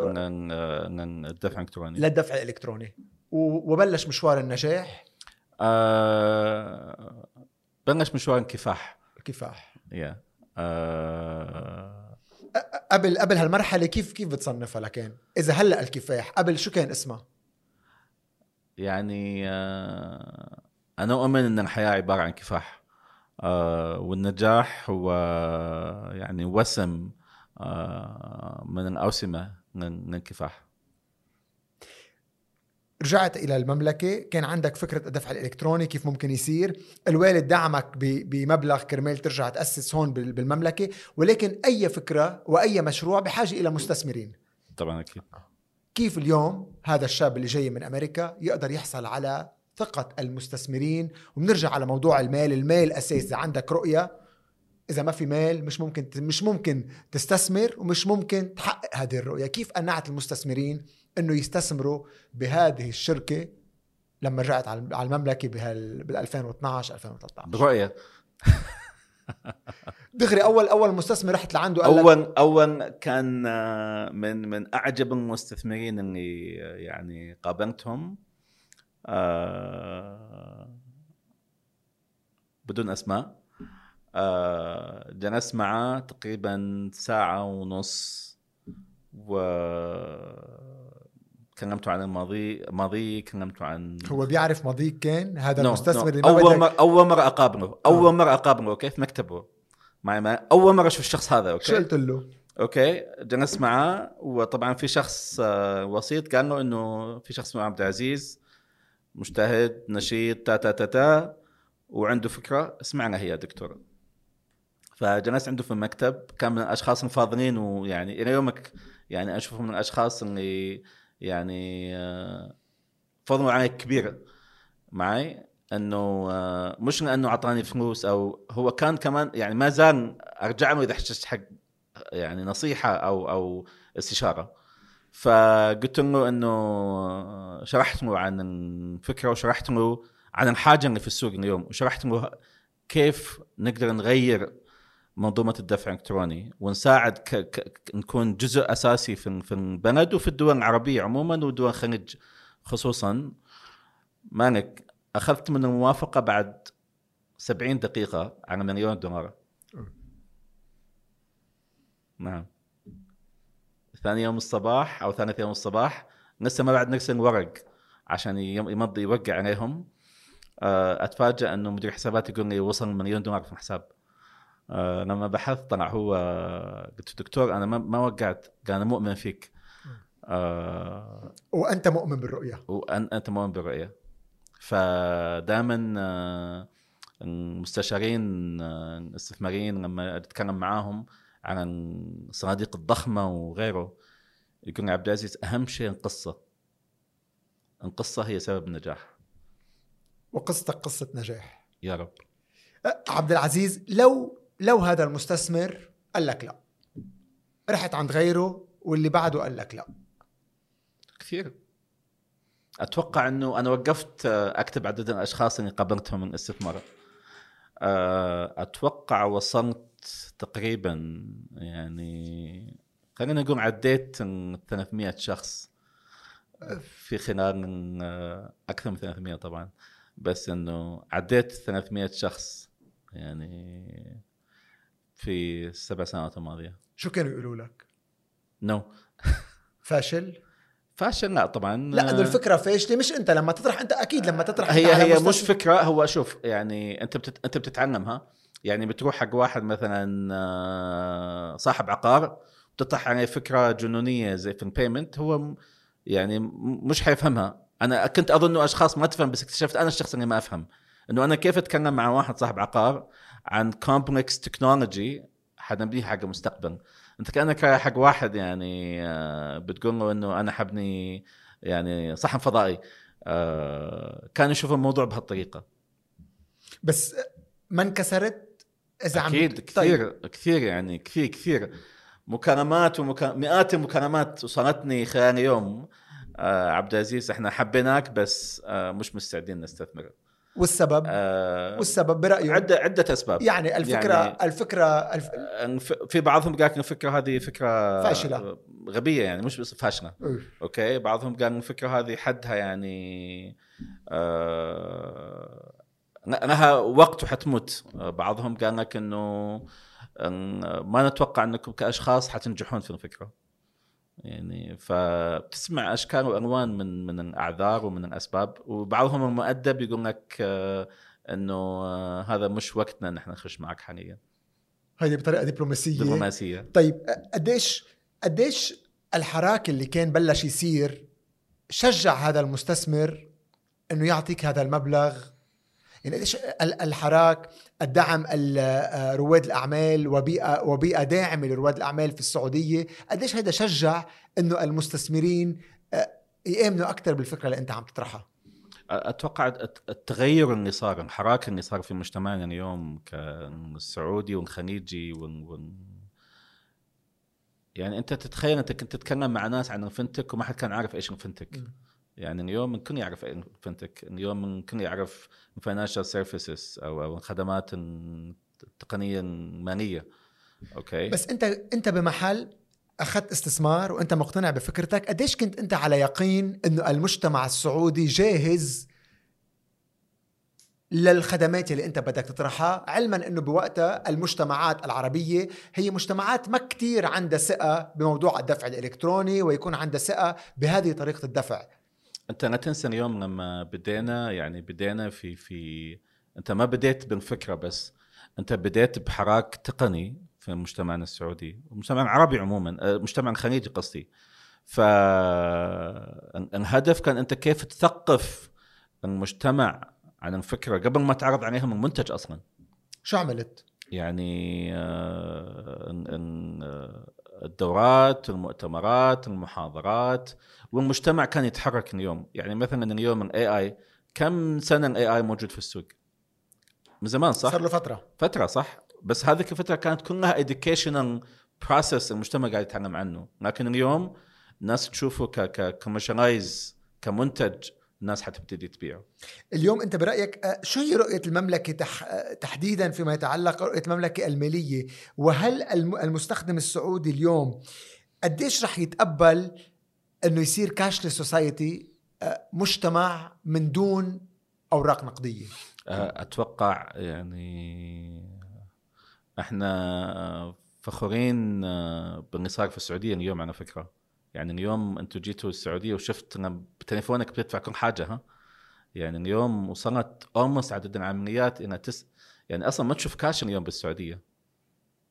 B: الدفع الالكتروني
A: للدفع الإلكتروني. وبلش مشوار النجاح.
B: آه بلش مشوار الكفاح
A: الكفاح
B: يا آه
A: قبل قبل هالمرحلة كيف كيف بتصنفها لكان؟ إذا هلأ الكفاح قبل شو كان اسمها؟
B: يعني آه أنا أؤمن إن الحياة عبارة عن كفاح. آه والنجاح هو يعني وسم آه من الأوسمة من الكفاح
A: رجعت إلى المملكة. كان عندك فكرة الدفع الإلكتروني كيف ممكن يصير؟ الوالد دعمك بمبلغ كرمال ترجع تأسس هون بال- بالمملكة. ولكن أي فكرة وأي مشروع بحاجة إلى مستثمرين.
B: طبعا أكيد.
A: كيف اليوم هذا الشاب اللي جاي من أمريكا يقدر يحصل على ثقة المستثمرين. وبنرجع على موضوع المال. المال أساس إذا عندك رؤية إذا ما في مال مش ممكن مش ممكن تستثمر ومش ممكن تحقق هذه الرؤية. كيف قنعت المستثمرين إنه يستثمروا بهذه الشركة لما رجعت على المملكة بهال بال 2012 2013
B: برؤية.
A: دغري اول أول مستثمر رحت لعنده قال
B: اول أول كان آه، من من أعجب المستثمرين اللي آه، يعني قابلتهم. بدون أسماء. آه، جلست معه تقريبا ساعة ونص و كلمته عن الماضي ماضي كلمته عن
A: هو بيعرف ماضيك كان؟ هذا
B: No,
A: المستثمر
B: no.
A: اللي ما أول
B: مره أول مرة أقابله أول مرة أقابله okay؟ في مكتبه. معي ما أول مرة أشوف الشخص هذا okay؟
A: شو قلت له؟
B: okay. جلست معاه وطبعا في شخص آه، وسيط قال له إنه في شخص اسمه عبد العزيز مجتهد نشيط تا تا تا تا وعنده فكرة. اسمعنا هي يا دكتور. فجلست عنده في المكتب كان من الأشخاص الفاضلين ويعني إلى يومك يعني أشوفه من الأشخاص اللي يعني آه، فضلوا علي كبير معي إنه آه، مش لأنه أعطاني فلوس أو هو كان كمان يعني ما زال أرجع له إذا احتجت حق يعني نصيحة أو أو استشارة. فقلت له إنه شرحت له عن الفكرة وشرحت له عن الحاجة اللي في السوق اليوم وشرحت له كيف نقدر نغير منظومة الدفع الإلكتروني ونساعد ك... ك... نكون جزء أساسي في في البلد وفي الدول العربية عموما ودول الخليج خصوصا. مالك أخذت من الموافقة بعد 70 دقيقة على مليون دولار. نعم. ثاني يوم الصباح أو ثالث يوم الصباح لسه ما بعد نرسل ورق عشان يم- يمضي يوقع عليهم. آه، اتفاجئ إنه مدير حسابات يقول لي وصل مليون دولار في الحساب. آه، لما بحثت طلع هو قلت له دكتور أنا ما ما وقعت قال أنا مؤمن فيك. آه،
A: وأنت مؤمن بالرؤية.
B: وانت مؤمن بالرؤية. فدائما آه، المستشارين آه، الاستثماريين لما أتكلم معاهم عن الصناديق الضخمة وغيره يقول عبد العزيز أهم شيء القصة القصة هي سبب النجاح.
A: وقصتك قصة نجاح.
B: يا رب.
A: أه، عبد العزيز لو لو هذا المستثمر قال لك لا رحت عند غيره واللي بعده قال لك لا.
B: كثير. أتوقع إنه أنا وقفت آه، أكتب عدد الأشخاص اللي قابلتهم من الاستثمار. آه، أتوقع وصلت تقريبا يعني خلينا نقول عديت ال 300 شخص في خلال آه، أكثر من 300 طبعا. بس إنه عديت 300 شخص يعني في السبع سنوات الماضية.
A: شو كانوا يقولوا لك؟
B: No. no.
A: فاشل؟
B: فاشل؟ لا طبعا.
A: لا إنه الفكرة فاشلة. مش أنت لما تطرح أنت أكيد لما تطرح
B: هي هي مش فكرة هو شوف يعني أنت بتت... أنت بتتعلمها يعني بتروح حق واحد مثلا آه، صاحب عقار بتطرح عليه فكرة جنونية زي في ال payment هو يعني مش حيفهمها. أنا كنت أظن أشخاص ما تفهم بس اكتشفت أنا الشخص اللي ما أفهم. إنه أنا كيف أتكلم مع واحد صاحب عقار عن complex technology حنبنيه حق المستقبل أنت كأنك حق واحد يعني آه، بتقول له إنه أنا حبني يعني صحن فضائي. آه، كان يشوف الموضوع بهالطريقة.
A: بس ما انكسرت؟
B: إذا
A: أكيد
B: كثير كثير يعني كثير كثير. مكالمات ومكا... مئات المكالمات وصلتني خلال يوم. آه عبد العزيز إحنا حبيناك بس آه مش مستعدين نستثمر.
A: والسبب؟
B: آه
A: والسبب برايه
B: عدة عدة أسباب.
A: يعني الفكرة
B: يعني-
A: الفكرة الف...
B: في بعضهم قال الفكرة هذه فكرة
A: فاشلة.
B: غبية يعني مش بس فاشلة.
A: أوه.
B: أوكي؟ بعضهم قال الفكرة هذه حدها يعني آه لها وقت وحتموت. آه، بعضهم قال لك إنه ما نتوقع إنكم كأشخاص حتنجحون في الفكرة. يعني فبتسمع أشكال وألوان من من الأعذار ومن الأسباب وبعضهم المؤدب يقول لك آه، إنه آه، هذا مش وقتنا نحن نخش معك حاليا.
A: هيدي بطريقة دبلوماسية.
B: دبلوماسية.
A: طيب قديش قديش الحراك اللي كان بلش يصير شجع هذا المستثمر إنه يعطيك هذا المبلغ؟ يعني ال- الحراك الدعم ال- آه، رواد الأعمال وبيئة وبيئة داعمة لرواد الأعمال في السعودية. قديش هذا شجع إنه المستثمرين آه، يآمنوا أكثر بالفكرة اللي أنت عم تطرحها؟
B: أتوقع الت- التغير اللي صار الحراك اللي صار في مجتمعنا اليوم كالسعودي والخليجي وال... وال... يعني أنت تتخيل أنت كنت تتكلم مع ناس عن ال fintech وما حد كان عارف إيش ال fintech
A: مم.
B: يعني اليوم الكل يعرف ال fintech اليوم الكل يعرف ال financial services أو أو الخدمات التقنيه الماليه أوكي؟
A: بس أنت أنت بمحل أخذت استثمار وأنت مقتنع بفكرتك قديش كنت أنت على يقين إنه المجتمع السعودي جاهز للخدمات اللي أنت بدك تطرحها؟ علما إنه بوقتها المجتمعات العربية هي مجتمعات ما كتير عندها ثقة بموضوع الدفع الإلكتروني ويكون عندها ثقة بهذه طريقة الدفع.
B: أنت لا تنسى اليوم لما بدينا يعني بدينا في في أنت ما بديت بالفكرة بس أنت بديت بحراك تقني في مجتمعنا السعودي والمجتمع العربي عموما آه، المجتمع الخليجي قصدي. فالهدف كان أنت كيف تثقف المجتمع عن الفكرة قبل ما تعرض عليهم المنتج أصلا.
A: شو عملت؟
B: يعني آه، الدورات المؤتمرات المحاضرات والمجتمع كان يتحرك اليوم. يعني مثلا اليوم الاي اي كم سنة الاي اي موجود في السوق؟ من زمان صح؟
A: صار له فترة.
B: فترة صح. بس هذيك الفترة كانت كلها educational process المجتمع قاعد يتعلم عنه. لكن اليوم الناس تشوفه ك ك كمنتج الناس حتبتدي تبيعه.
A: اليوم أنت برأيك آه، شو هي رؤية المملكة تح... آه، تحديدا فيما يتعلق رؤية المملكة المالية؟ وهل الم... المستخدم السعودي اليوم قديش رح يتقبل إنه يصير cashless society مجتمع من دون أوراق نقدية.
B: أتوقع يعني إحنا فخورين باللي صار في السعودية اليوم على فكرة. يعني اليوم أنتم جيتوا السعودية وشفت بتليفونك بتدفع كل حاجة ها؟ يعني اليوم وصلت almost عدد العمليات انها تس يعني أصلا ما تشوف كاش اليوم بالسعودية.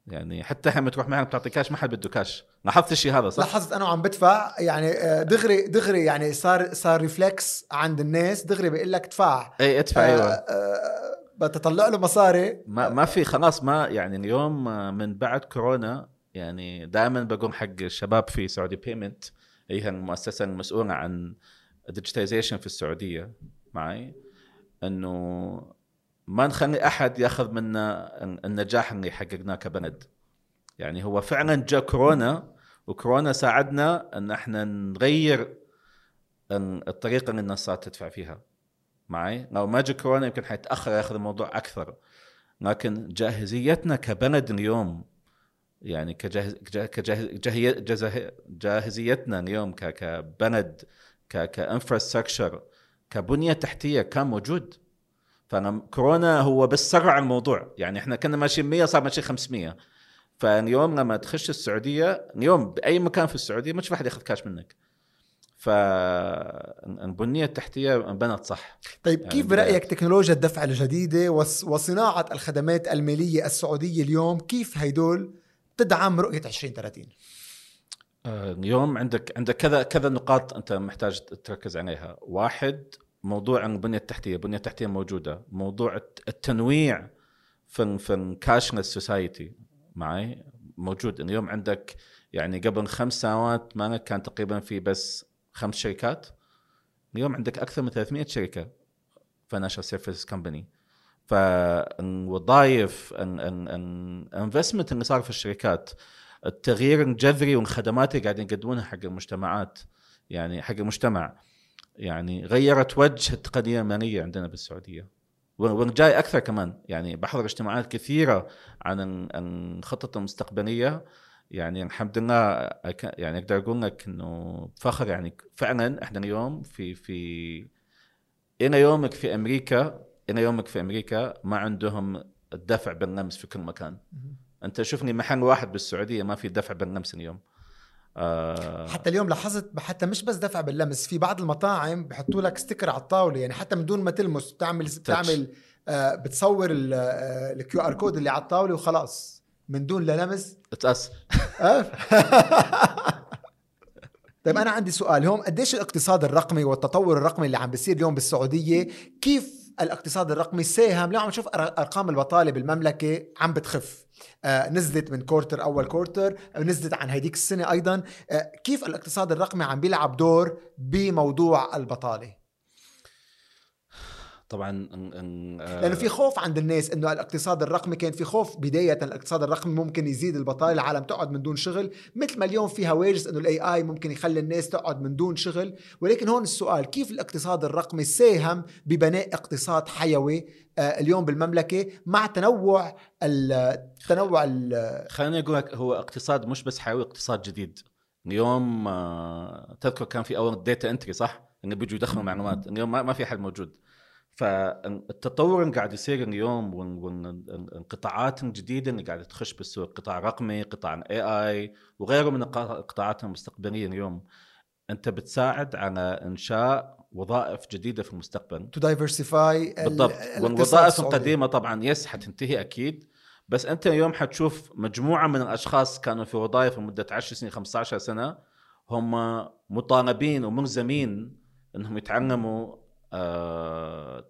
B: يعني حتى لما تروح معك بتعطي كاش ما حد بده كاش لاحظت الشيء هذا صح؟
A: لاحظت أنا وعم بدفع يعني آه، دغري دغري يعني صار صار reflex عند الناس. دغري بيقول لك ادفع.
B: اي ادفع
A: آه،
B: أيوه.
A: آه، بتطلع له مصاري.
B: ما ما في خلاص ما يعني اليوم من بعد كورونا يعني دائما بقول حق الشباب في Saudi Payment هي المؤسسه المسؤوله عن ال digitization في السعودية معي. إنه ما نخلي أحد يأخذ منا النجاح اللي حققناه كبلد يعني هو فعلا جاء كورونا وكورونا ساعدنا إن إحنا نغير الطريقة اللي الناس صارت تدفع فيها. معي؟ لو ما جاء كورونا يمكن حيتأخر ياخذ الموضوع أكثر. لكن جاهزيتنا كبلد اليوم يعني كجاهز كجاهز جاهزيتنا اليوم كبلد كإنفراستراكشر كبنية تحتية كان موجود. فأنا كورونا هو بس سرع الموضوع. يعني إحنا كنا ماشيين 100 صار ماشيين 500 فاليوم لما تخش السعودية اليوم بأي مكان في السعودية ما تشوف أحد ياخذ كاش منك. فالبنيه التحتية انبنت صح.
A: طيب
B: يعني
A: كيف
B: بدايات.
A: برأيك تكنولوجيا الدفع الجديدة وص- وصناعة الخدمات المالية السعودية اليوم كيف هيدول تدعم رؤية 2030
B: آه، اليوم عندك عندك كذا كذا نقاط أنت محتاج تركز عليها، واحد موضوع البنية التحتية، البنية التحتية موجودة، موضوع الت- التنويع في في cashless society معي موجود. اليوم عندك يعني قبل خمس سنوات ما كان تقريبا في بس خمس شركات. اليوم عندك أكثر من 300 شركة financial service company فالوظائف ال investment اللي صار في الشركات التغيير الجذري والخدمات اللي قاعدين يقدمونها حق المجتمعات يعني حق المجتمع يعني غيرت وجه التقنيه المالية عندنا بالسعودية. وأنا جاي أكثر كمان يعني بحضر اجتماعات كثيرة عن ال- الخطط المستقبلية. يعني الحمد لله يعني أقدر أقول لك إنه فخر يعني فعلا إحنا اليوم في في إلى يومك في أمريكا إلى يومك في أمريكا ما عندهم الدفع باللمس في كل مكان. أنت شوفني محل واحد بالسعودية ما في دفع باللمس اليوم. آه
A: حتى اليوم لاحظت حتى مش بس دفع باللمس في بعض المطاعم بحطوا لك ستيكر على الطاولة يعني حتى من دون ما تلمس بتعمل بتعمل آه بتصور ال QR code اللي على الطاولة وخلاص من دون لا لمس.
B: اتأس
A: آه. طيب أنا عندي سؤال هون قديش الاقتصاد الرقمي والتطور الرقمي اللي عم بيصير اليوم بالسعودية كيف الاقتصاد الرقمي ساهم؟ اليوم عم نشوف أرقام البطالة بالمملكة عم بتخف. نزلت من quarter أول quarter آه، نزلت عن هيديك السنة أيضا. آه كيف الاقتصاد الرقمي عم بيلعب دور بموضوع البطالة؟
B: طبعا إن- إن- آه،
A: لأنه في خوف عند الناس إنه الاقتصاد الرقمي كان في خوف. بداية الاقتصاد الرقمي ممكن يزيد البطاله العالم تقعد من دون شغل. مثل ما اليوم في هواجس إنه ال AI ممكن يخلي الناس تقعد من دون شغل. ولكن هون السؤال كيف الاقتصاد الرقمي ساهم ببناء اقتصاد حيوي؟ آه، اليوم بالمملكة مع تنوع ال تنوع ال
B: خليني أقول لك هو اقتصاد مش بس حيوي اقتصاد جديد. اليوم آه، تذكر كان في أول data entry صح؟ إنه بيجوا يدخلوا معلومات. اليوم ما ما في حد موجود. فالتطور اللي قاعد يصير اليوم والقطاعات الجديدة اللي قاعدة تخش بالسوق قطاع رقمي قطاع ال AI وغيره من الق- القطاعات المستقبلية اليوم أنت بتساعد على إنشاء وظائف جديدة في المستقبل.
A: to diversify
B: بالضبط. والوظائف القديمة طبعا yes حتنتهي أكيد. بس أنت اليوم حتشوف مجموعة من الأشخاص كانوا في وظائف لمدة 10 سنين 15 سنة هم مطالبين وملزمين إنهم يتعلموا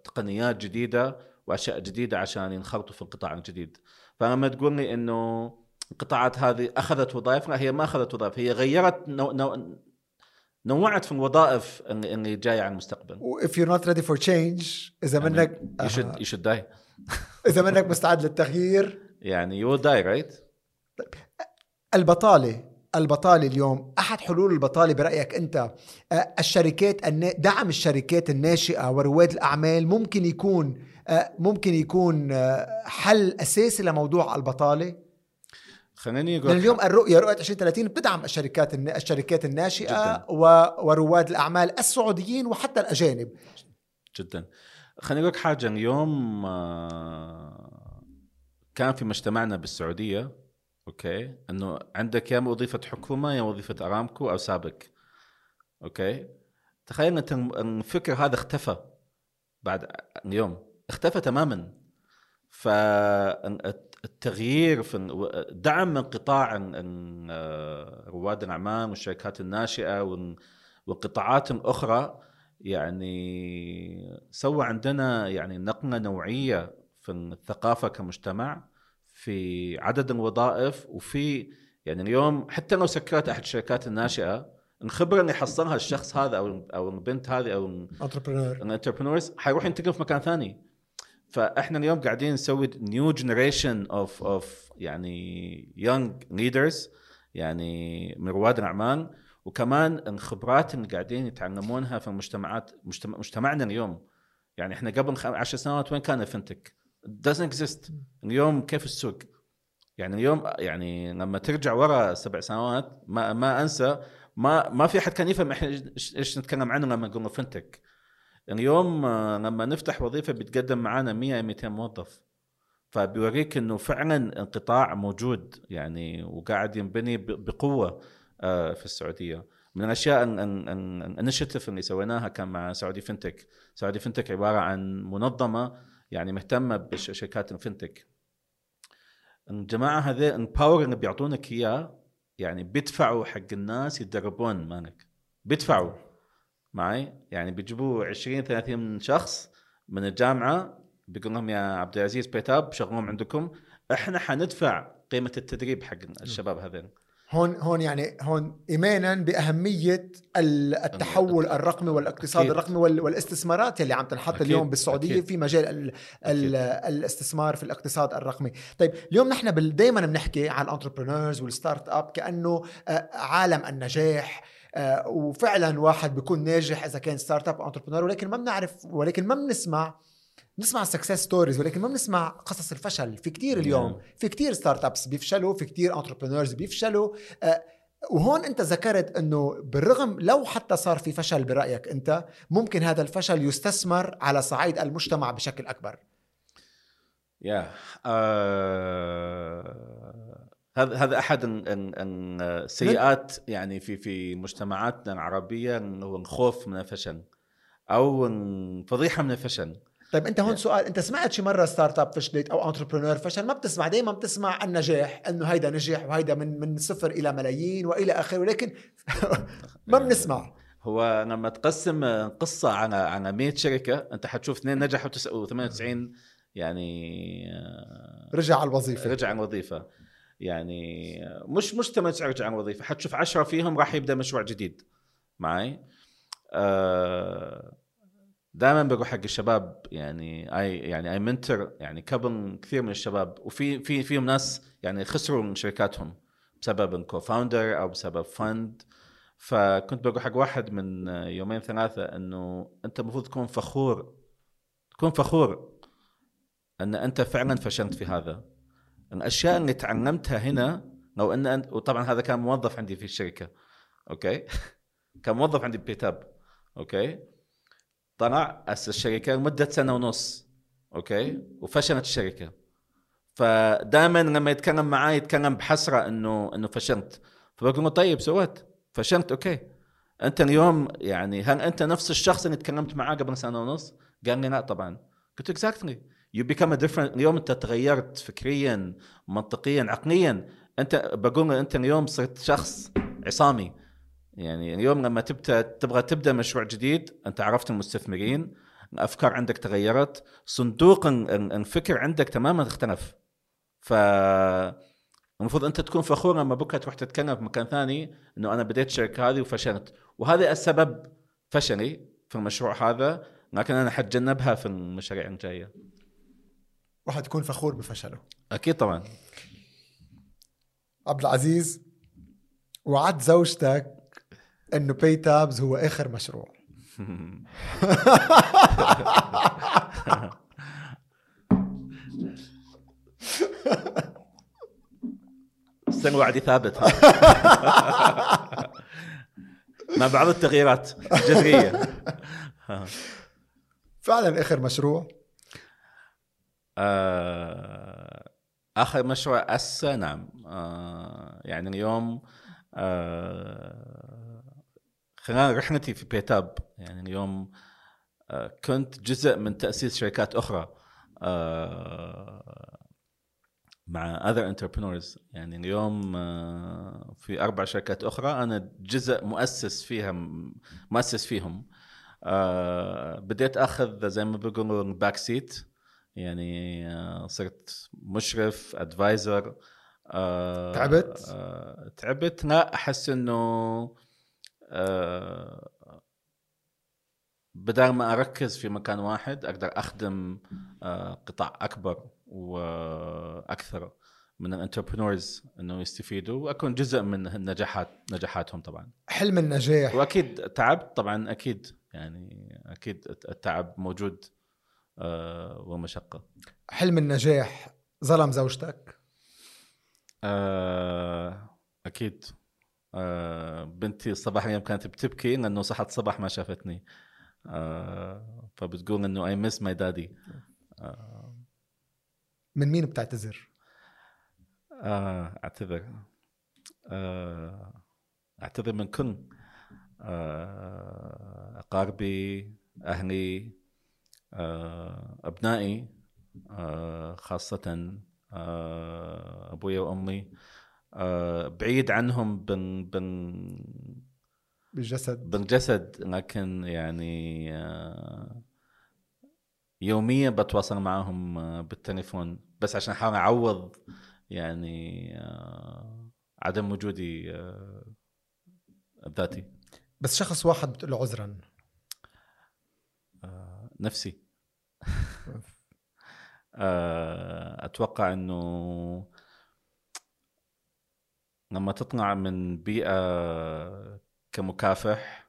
B: تقنيات جديدة وأشياء جديدة عشان ينخرطوا في القطاع الجديد. فلما تقول لي إنه القطاعات هذه أخذت وظائف لا هي ما أخذت وظائف هي غيرت نوع نوع نوعت في الوظائف اللي اللي جاية على المستقبل.
A: if you're not ready for change إذا منك
B: you should you should die.
A: إذا منك مستعد للتغيير
B: يعني you will die right
A: البطالة البطالة اليوم. أحد حلول البطالة برأيك أنت؟ آه، الشركات دعم الشركات الناشئة ورواد الأعمال ممكن يكون ممكن يكون حل أساسي لموضوع البطالة؟
B: خليني أقول
A: اليوم الرؤية رؤية 2030 بتدعم الشركات الشركات الناشئة
B: جداً.
A: ورواد الأعمال السعوديين وحتى الأجانب.
B: جدا. خليني أقول لك حاجة. اليوم كان في مجتمعنا بالسعودية okay؟ إنه عندك يا وظيفة حكومة يا وظيفة أرامكو أو سابك. okay؟ تخيل انت الفكر هذا اختفى بعد اليوم اختفى تماما. فالتغيير في دعم من قطاع آه، رواد الأعمال والشركات الناشئة والقطاعات الاخرى يعني سوى عندنا يعني نقلة نوعية في الثقافة كمجتمع. في عدد الوظائف وفي يعني اليوم حتى لو سكرت أحد الشركات الناشئة الخبره اللي حصلها الشخص هذا أو أو البنت هذه أو
A: ال
B: entrepreneurs حيروح ينتقل في مكان ثاني. فإحنا اليوم قاعدين نسوي new generation of of يعني young leaders يعني من رواد الاعمال وكمان الخبرات اللي قاعدين يتعلمونها في المجتمعات مجتمع مجتمعنا اليوم. يعني إحنا قبل خم- عشر سنوات وين كان الفنتك؟ Doesn't exist. اليوم كيف السوق؟ يعني اليوم يعني لما ترجع ورا سبع سنوات ما ما أنسى ما ما في أحد كان يفهم إحنا إيش نتكلم عنه لما نقول فنتك اليوم آه، لما نفتح وظيفة بيتقدم معانا 100 200 موظف. فبيوريك إنه فعلا القطاع موجود يعني وقاعد ينبني بقوة آه، في السعودية. من الأشياء ال initiative اللي سويناها كان مع Saudi Fintech Saudi Fintech عبارة عن منظمة يعني مهتمة بشركات ال fintech الجماعه هذي ال power اللي بيعطونك إياه يعني بيدفعوا حق الناس يتدربون مالك بيدفعوا. معي؟ يعني بيجيبوا 20 30 شخص من الجامعة بيقول لهم يا عبد العزيز PayTabs شغلهم عندكم. إحنا حندفع قيمة التدريب حق الشباب هذين.
A: هون هون يعني هون ايمانا بأهمية التحول الرقمي والاقتصاد أكيد. الرقمي والاستثمارات اللي عم تنحط أكيد. اليوم بالسعودية أكيد. في مجال ال ال الاستثمار في الاقتصاد الرقمي طيب اليوم نحن دائما بنحكي عن ال entrepreneurs وال startup كأنه آه، عالم النجاح آه، وفعلا واحد بيكون ناجح إذا كان startup entrepreneur ولكن ما بنعرف ولكن ما بنسمع نسمع success stories ولكن ما بنسمع قصص الفشل في كتير اليوم نعم. في كتير startups بيفشلوا في كتير entrepreneurs بيفشلوا آه، وهون انت ذكرت انه بالرغم لو حتى صار في فشل برأيك انت ممكن هذا الفشل يستثمر على صعيد المجتمع بشكل أكبر
B: يا yeah. uh... هذا هذا أحد السيئات يعني في في مجتمعاتنا العربية هو الخوف من الفشل أو الفضيحه من الفشل
A: طيب أنت هون سؤال أنت سمعت شي مرة startup فشلت أو entrepreneur فشل ما بتسمع دائما بتسمع النجاح إنه هيدا نجح وهيدا من من صفر إلى ملايين وإلى آخره ولكن ما بنسمع.
B: هو لما تقسم قصة على على 100 شركة أنت حتشوف اثنين نجحوا و98 يعني
A: رجع على الوظيفة.
B: رجع على الوظيفة. يعني مش مش ثمان ساعات عن وظيفه حتشوف عشرة فيهم راح يبدأ مشروع جديد. معي؟ آه، دائما بقول حق الشباب يعني اي يعني اي منتر يعني كبن كثير من الشباب وفي في فيهم ناس يعني خسروا من شركاتهم بسبب ال co-founder أو بسبب fund فكنت بقول حق واحد من يومين ثلاثة إنه أنت المفروض تكون فخور تكون فخور إن أنت فعلا فشلت في هذا. الأشياء اللي تعلمتها هنا لو إن انت وطبعا هذا كان موظف عندي في الشركة okay؟ كان موظف عندي ب PayTabs okay؟ طلع اسس الشركة لمدة سنة ونص okay؟ وفشلت الشركة. فدائما لما يتكلم معي يتكلم بحسرة إنه إنه فشلت. فبقول له طيب سويت فشلت okay. أنت اليوم يعني هل أنت نفس الشخص اللي تكلمت معاه قبل سنة ونص؟ قال لي لا طبعا. قلت exactly you become different اليوم أنت تغيرت فكريا منطقيا عقليا. أنت بقول أنت اليوم صرت شخص عصامي. يعني اليوم لما تبدا تبغى تبدأ مشروع جديد أنت عرفت المستثمرين الافكار عندك تغيرت صندوق الفكر عندك تماما اختلف. ف المفروض أنت تكون فخور لما بكرة تروح تتكلم في مكان ثاني إنه أنا بديت الشركة هذه وفشلت. وهذا السبب فشلي في المشروع هذا لكن أنا حتجنبها في المشاريع الجاية.
A: وحتكون فخور بفشله.
B: أكيد طبعا.
A: عبد العزيز وعد زوجتك إنه باي تابز هو آخر مشروع.
B: استنى وعدي ثابت. مع بعض التغييرات الجذرية.
A: فعلا آخر مشروع.
B: آه آخر مشروع اسا نعم. آه يعني اليوم آه خلال رحلتي في PayTabs يعني اليوم آه كنت جزء من تأسيس شركات أخرى آه مع other entrepreneurs. يعني اليوم آه في أربع شركات أخرى أنا جزء مؤسس فيها مؤسس فيهم. بديت أخذ زي ما بيقولوا back seat يعني صرت مشرف
A: advisor تعبت؟
B: تعبت. لا أحس إنه بدل ما أركز في مكان واحد أقدر أخدم آه قطاع أكبر وأكثر من الانتربرنورز إنه يستفيدوا وأكون جزء من النجاحات نجاحاتهم طبعا.
A: حلم النجاح.
B: وأكيد تعبت طبعا أكيد يعني أكيد التعب موجود آه، ومشقة.
A: حلم النجاح. ظلم زوجتك؟
B: آه، أكيد. آه، بنتي الصباح اليوم كانت بتبكي لأنه صحت الصباح ما شافتني. فبتقول إنه اي مس ماي دادي
A: من مين بتعتذر؟
B: أعتذر. أعتذر من كل آه، أقاربي أهلي آه، أبنائي آه، خاصة آه، ابويا وأمي. آه، بعيد عنهم بن بن
A: بالجسد.
B: بالجسد لكن يعني آه، يوميا بتواصل معهم آه، بالتليفون. بس عشان أحاول أعوض يعني آه، عدم وجودي آه، الذاتي.
A: بس شخص واحد بتقول له عذرا.
B: آه، نفسي. آه، أتوقع إنه لما تطلع من بيئة كمكافح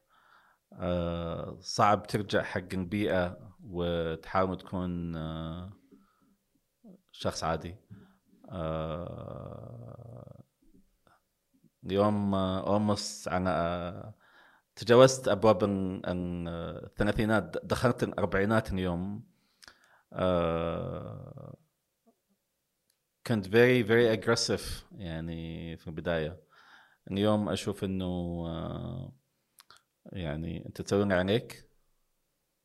B: آه، صعب ترجع حق البيئة وتحاول تكون آه، شخص عادي. اليوم آه، تجاوزت أبواب ال- ال- الثلاثينات دخلت الأربعينات اليوم. كنت very very aggressive يعني في البداية. اليوم أشوف إنه آه، يعني أنت تسوي عليك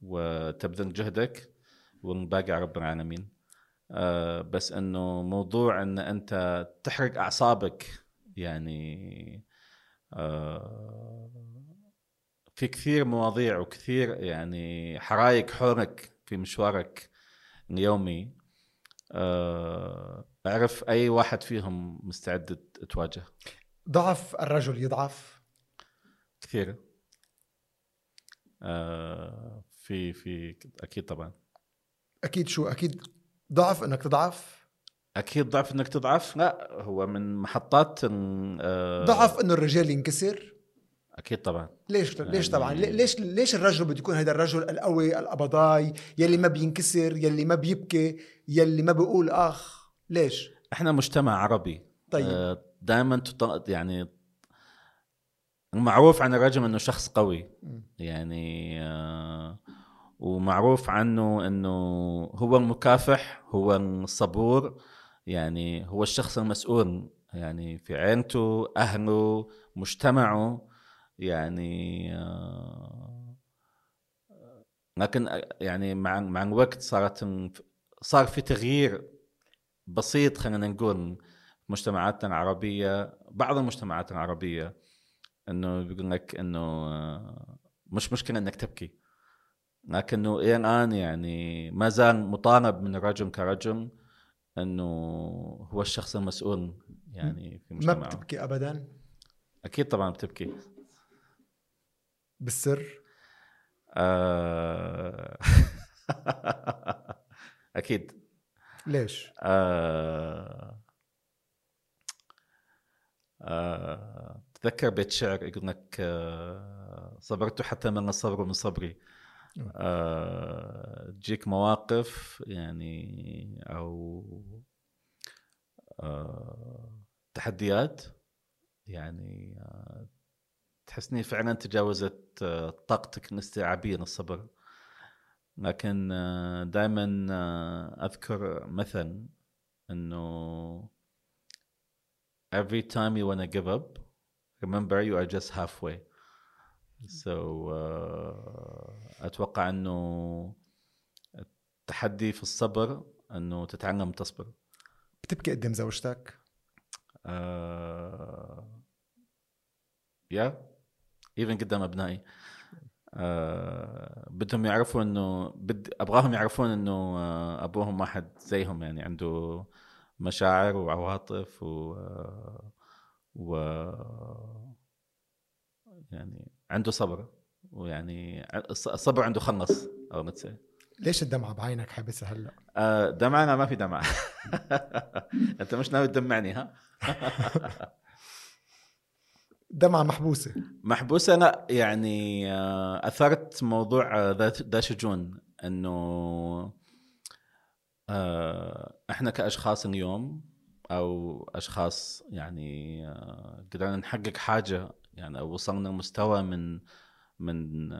B: وتبذل جهدك والباقي على رب العالمين. آه، بس إنه موضوع إن أنت تحرق أعصابك يعني آه، في كثير مواضيع وكثير يعني حرايق حولك في مشوارك اليومي. أعرف أي واحد فيهم مستعد تواجه؟
A: ضعف الرجل يضعف.
B: كثير. آه، في في أكيد طبعا.
A: أكيد شو أكيد ضعف إنك تضعف؟
B: أكيد ضعف إنك تضعف؟ لا هو من محطات آه،
A: ضعف إنه الرجال ينكسر؟
B: أكيد طبعا.
A: ليش؟ ليش
B: يعني-
A: طبعا؟ لي- ليش ليش الرجل بده يكون هذا الرجل القوي القبضاي يلي ما بينكسر يلي ما بيبكي يلي ما بيقول أخ؟ ليش؟
B: إحنا مجتمع عربي.
A: طيب.
B: دائما يعني المعروف عن الرجل إنه شخص قوي. يعني آه، ومعروف عنه إنه هو المكافح هو الصبور. يعني هو الشخص المسؤول. يعني في عيلته أهله مجتمعه. يعني آه، لكن يعني مع مع الوقت صارت صار في تغيير بسيط خلينا نقول مجتمعاتنا العربيه بعض المجتمعات العربية إنه بيقول لك إنه آه، مش مشكلة إنك تبكي. لكنه إلى الآن يعني ما زال مطالب من الرجل كرجل إنه هو الشخص المسؤول يعني في
A: ما
B: مجتمعه.
A: بتبكي ابدا؟
B: أكيد طبعا بتبكي.
A: بالسر؟
B: آه، أكيد.
A: ليش؟
B: آه، آه، تذكر بيت شعر يقول لك آه، صبرت حتى من الصبر من صبري. آه، تجيك مواقف يعني أو آه، تحديات يعني آه، تحسني فعلا تجاوزت آه، طاقتك الاستيعابية للصبر. لكن دائما أذكر مثل إنه every time you wanna give up remember you are just halfway. So uh, أتوقع إنه التحدي في الصبر إنه تتعلم تصبر.
A: بتبكي قدام زوجتك؟
B: آه، يا ايفن قدام أبنائي. آه، بدهم يعرفوا إنه بد أبغاهم يعرفون إنه آه، أبوهم واحد زيهم يعني عنده مشاعر وعواطف و آه، و يعني عنده صبر ويعني الص- الصبر عنده خلص أو say.
A: ليش الدمعة بعينك حابسها هلأ؟
B: آه، دمعنا ما في دمعة. أنت مش ناوي تدمعني ها؟
A: دمعه محبوسة.
B: محبوسة لا يعني آه، أثرت موضوع آه، ذا شجون إنه آه، إحنا كأشخاص اليوم أو أشخاص يعني قدرنا نحقق حاجة يعني أو وصلنا لمستوى من من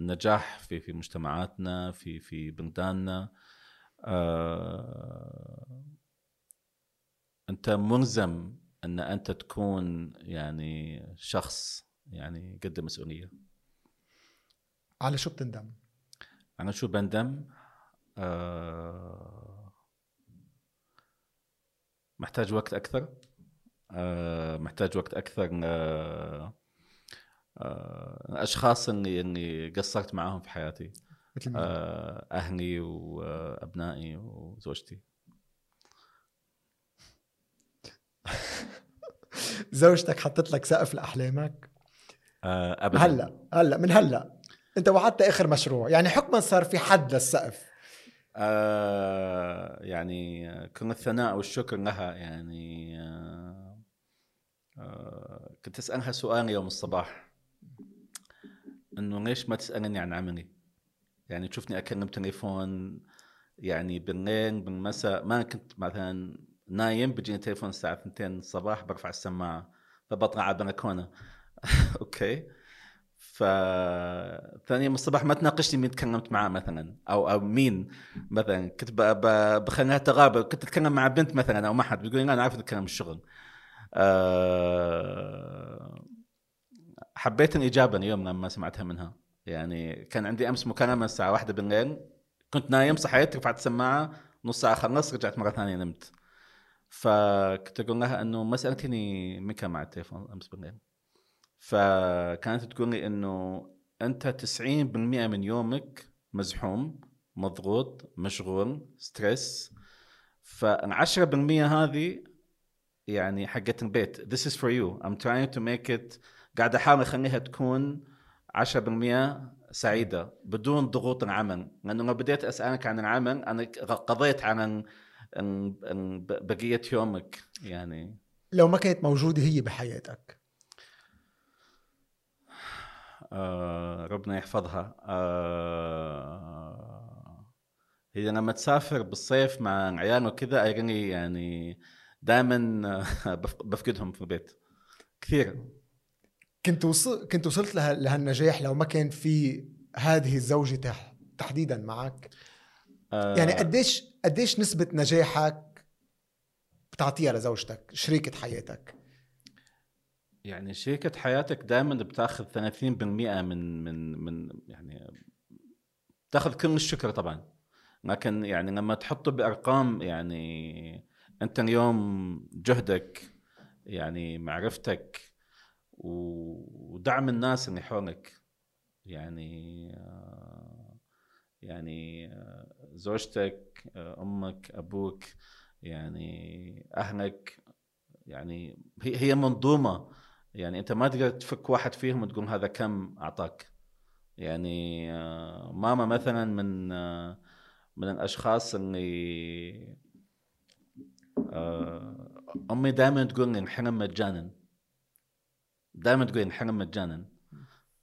B: النجاح في في مجتمعاتنا في في بلداننا أنت ملزم أن أنت تكون يعني شخص يعني قد مسؤولية.
A: على شو بتندم؟
B: أنا شو بندم؟ آه محتاج وقت أكثر. آه محتاج وقت أكثر. آه آه اشخاص اني اني قصرت معاهم في حياتي.
A: مثل؟
B: آه أهلي وأبنائي وزوجتي.
A: زوجتك حطت لك سقف لأحلامك؟
B: آه ابدا.
A: هلأ هلأ من هلأ. أنت وعدت آخر مشروع. يعني حكما صار في حد للسقف.
B: آه يعني كل الثناء والشكر لها. يعني آه آه كنت أسألها سؤال يوم الصباح. إنه ليش ما تسألني عن عملي؟ يعني تشوفني أكلم تليفون يعني بالليل بالمساء. ما كنت مثلا نايم بيجيني تليفون الساعة 2 الصباح برفع السماعة فبطلع على البلكونة. أوكي. ف ثاني يوم الصباح ما تناقشني مين تكلمت معاه مثلا أو أو مين مثلا. كنت. بخليها تغابر كنت أتكلم مع بنت مثلا أو مع حد بيقول لي أنا عارف أتكلم الشغل أه... حبيت الاجابه اليوم لما سمعتها منها. يعني كان عندي أمس مكالمة الساعة واحدة بالليل كنت نايم صحيت رفعت السماعة نص ساعة خلصت رجعت مرة ثانية نمت. فكنت أقول لها إنه ما سالتني مين كان مع التليفون أمس بالليل. فكانت تقول لي إنه أنت 90% من يومك مزحوم مضغوط مشغول ستريس. فال 10% هذه يعني حقت البيت. This is for you. I'm trying to make it. قاعد أحاول أخليها تكون 10% سعيدة بدون ضغوط العمل. لأنه لو بديت أسألك عن العمل أنا قضيت عن عن- عن بقية يومك يعني.
A: لو ما كانت موجودة هي بحياتك.
B: آه ربنا يحفظها. آه هي لما تسافر بالصيف مع العيال وكذا ايرني يعني دائما بفقدهم في البيت كثير
A: كنت وصل كنت وصلت له... لهالنجاح لو ما كان في هذه الزوجة تح... تحديدا معك؟
B: آه.
A: يعني قديش قديش نسبة نجاحك بتعطيها لزوجتك شريكة حياتك؟
B: يعني شركة حياتك دائما بتأخذ 30% من من من يعني تاخذ كل الشكر طبعا. لكن يعني لما تحطه بأرقام يعني أنت اليوم جهدك يعني معرفتك ودعم الناس اللي حولك يعني آه، يعني آه، زوجتك آه، أمك أبوك يعني أهلك يعني هي هي منظومة. يعني أنت ما تقدر تفك واحد فيهم وتقول هذا كم أعطاك. يعني آه، ماما مثلا من آه، من الأشخاص اللي أمي دائما تقول لي انحرم مجانا. دائما تقول انحرم مجانا.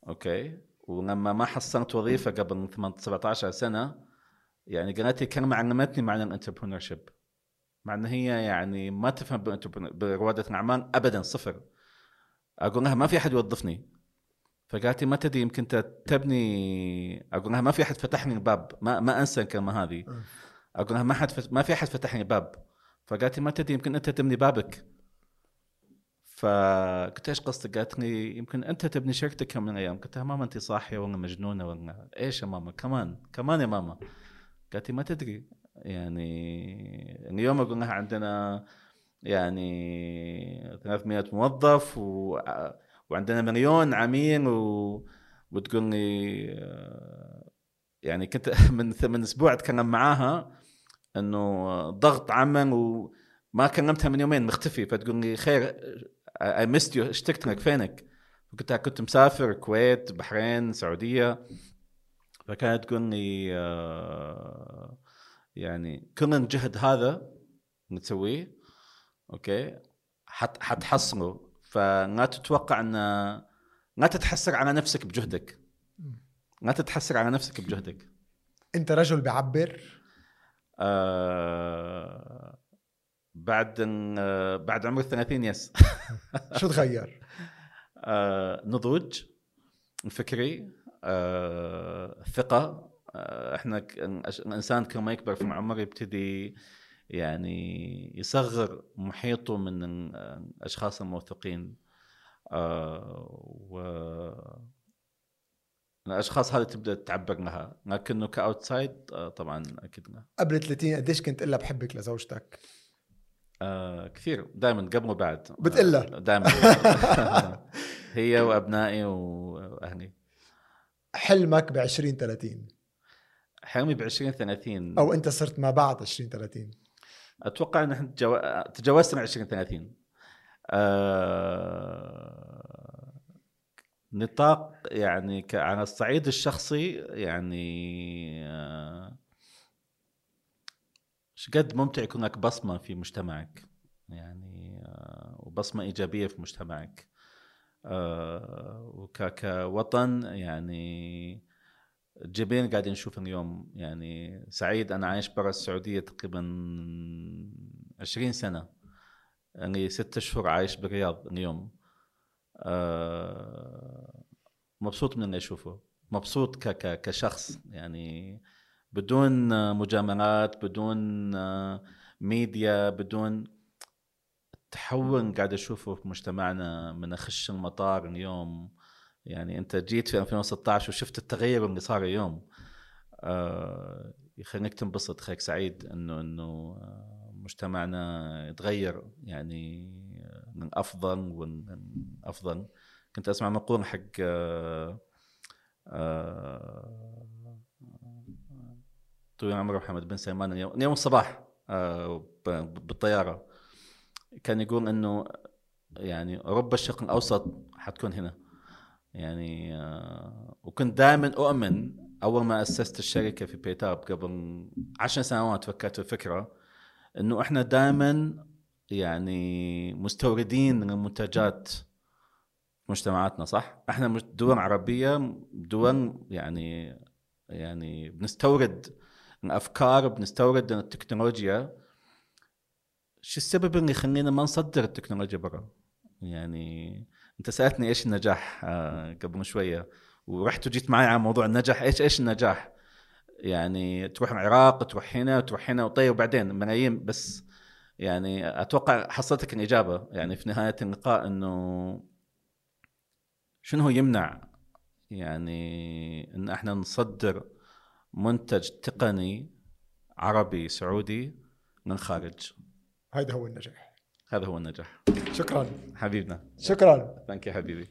B: okay؟ ولما ما حصلت وظيفة قبل 18 17 سنة يعني قالت لي كلمه علمتني معنى ال entrepreneurship مع ان هي يعني ما تفهم برياده الاعمال ابدا صفر. أقول لها ما في أحد يوظفني. فقالت ما تدري يمكن تبني أقول لها ما في أحد فتح لي الباب ما ما أنسى الكلمة هذه. أقول لها ما حد فت... ما في أحد فتح لي الباب فقالت ما تدري يمكن أنت تبني بابك. فقلت إيش قصدك؟ قالت لي يمكن أنت تبني شركتك يوم من الأيام. قلت لها ماما أنت صاحية ولا مجنونة ولا إيش يا ماما؟ كمان كمان يا ماما. قالت ما تدري. يعني اليوم أقول لها عندنا يعني 300 موظف و... وعندنا مليون عميل و... وتقول لي آه، يعني كنت من من أسبوع أتكلم معاها إنه ضغط عمل وما كلمتها من يومين مختفي. فتقول لي خير I missed you اشتقت لك فينك؟ فقلت لها كنت مسافر الكويت بحرين السعوديه فكانت تقول لي آه، يعني كل الجهد هذا تسويه okay حت حتحصله. فلا تتوقع إن لا تتحسر على نفسك بجهدك. لا تتحسر على نفسك بجهدك.
A: أنت رجل بعبر؟
B: آه بعد آه بعد عمر 30 يس.
A: شو تغير؟
B: آه نضوج الفكري آه ثقة. آه إحنا الإنسان كل ما يكبر في العمر يبتدي يعني يصغر محيطه من ال- الأشخاص الموثوقين. آه و الأشخاص هذه تبدأ تعبر لها. لكنه كأوتسايد طبعا أكيد لا.
A: قبل 30 قديش كنت قلها بحبك لزوجتك؟
B: آه كثير. دائما قبل وبعد.
A: بتقلها؟
B: دائما هي وأبنائي وأهلي.
A: حلمك ب 20 30
B: حلمي ب 20 30
A: أو أنت صرت ما بعد 20 30
B: أتوقع إن إحنا تجاو... تجاوزنا 20 30 آه... نطاق يعني ك... على الصعيد الشخصي يعني آه... قد ممتع يكون لك بصمة في مجتمعك؟ يعني آه... وبصمة إيجابية في مجتمعك. وكوطن يعني جبين قاعدين نشوف اليوم. يعني سعيد أنا عايش برا السعودية تقريبا 20 سنة. يعني ستة شهور عايش بالرياض اليوم. أه مبسوط من اللي أشوفه. مبسوط ك ك كشخص. يعني بدون مجاملات بدون ميديا بدون التحول قاعد أشوفه في مجتمعنا من أخش المطار اليوم يعني أنت جيت في 2016 وشفت التغير اللي صار اليوم آه يخليك تنبسط خليك سعيد إنه إنه مجتمعنا يتغير يعني من أفضل ومن أفضل. كنت أسمع مقول حق آه آه طويل عمر محمد بن سلمان اليوم, اليوم الصباح آه بالطيارة. كان يقول إنه يعني اوروبا الشرق الأوسط حتكون هنا يعني آه وكنت دائما أؤمن أول ما أسست الشركة في بيتاب قبل عشر سنوات فكرت الفكرة إنه إحنا دائما يعني مستوردين للمنتجات مجتمعاتنا صح؟ إحنا دول عربية دول يعني يعني بنستورد الأفكار بنستورد التكنولوجيا شو السبب اللي يخلينا ما نصدر التكنولوجيا برا؟ يعني انت سألتني إيش النجاح آه قبل شوية ورحت وجيت معي على موضوع النجاح إيش إيش النجاح؟ يعني تروح العراق تروح هنا تروح هنا وطيب وبعدين ملايين بس يعني أتوقع حصلتك الإجابة يعني في نهاية اللقاء إنه شنو هو يمنع يعني إن إحنا نصدر منتج تقني عربي سعودي من الخارج
A: هذا هو النجاح.
B: هذا هو النجاح.
A: شكرا.
B: حبيبنا.
A: شكرا.
B: ثانك حبيبي.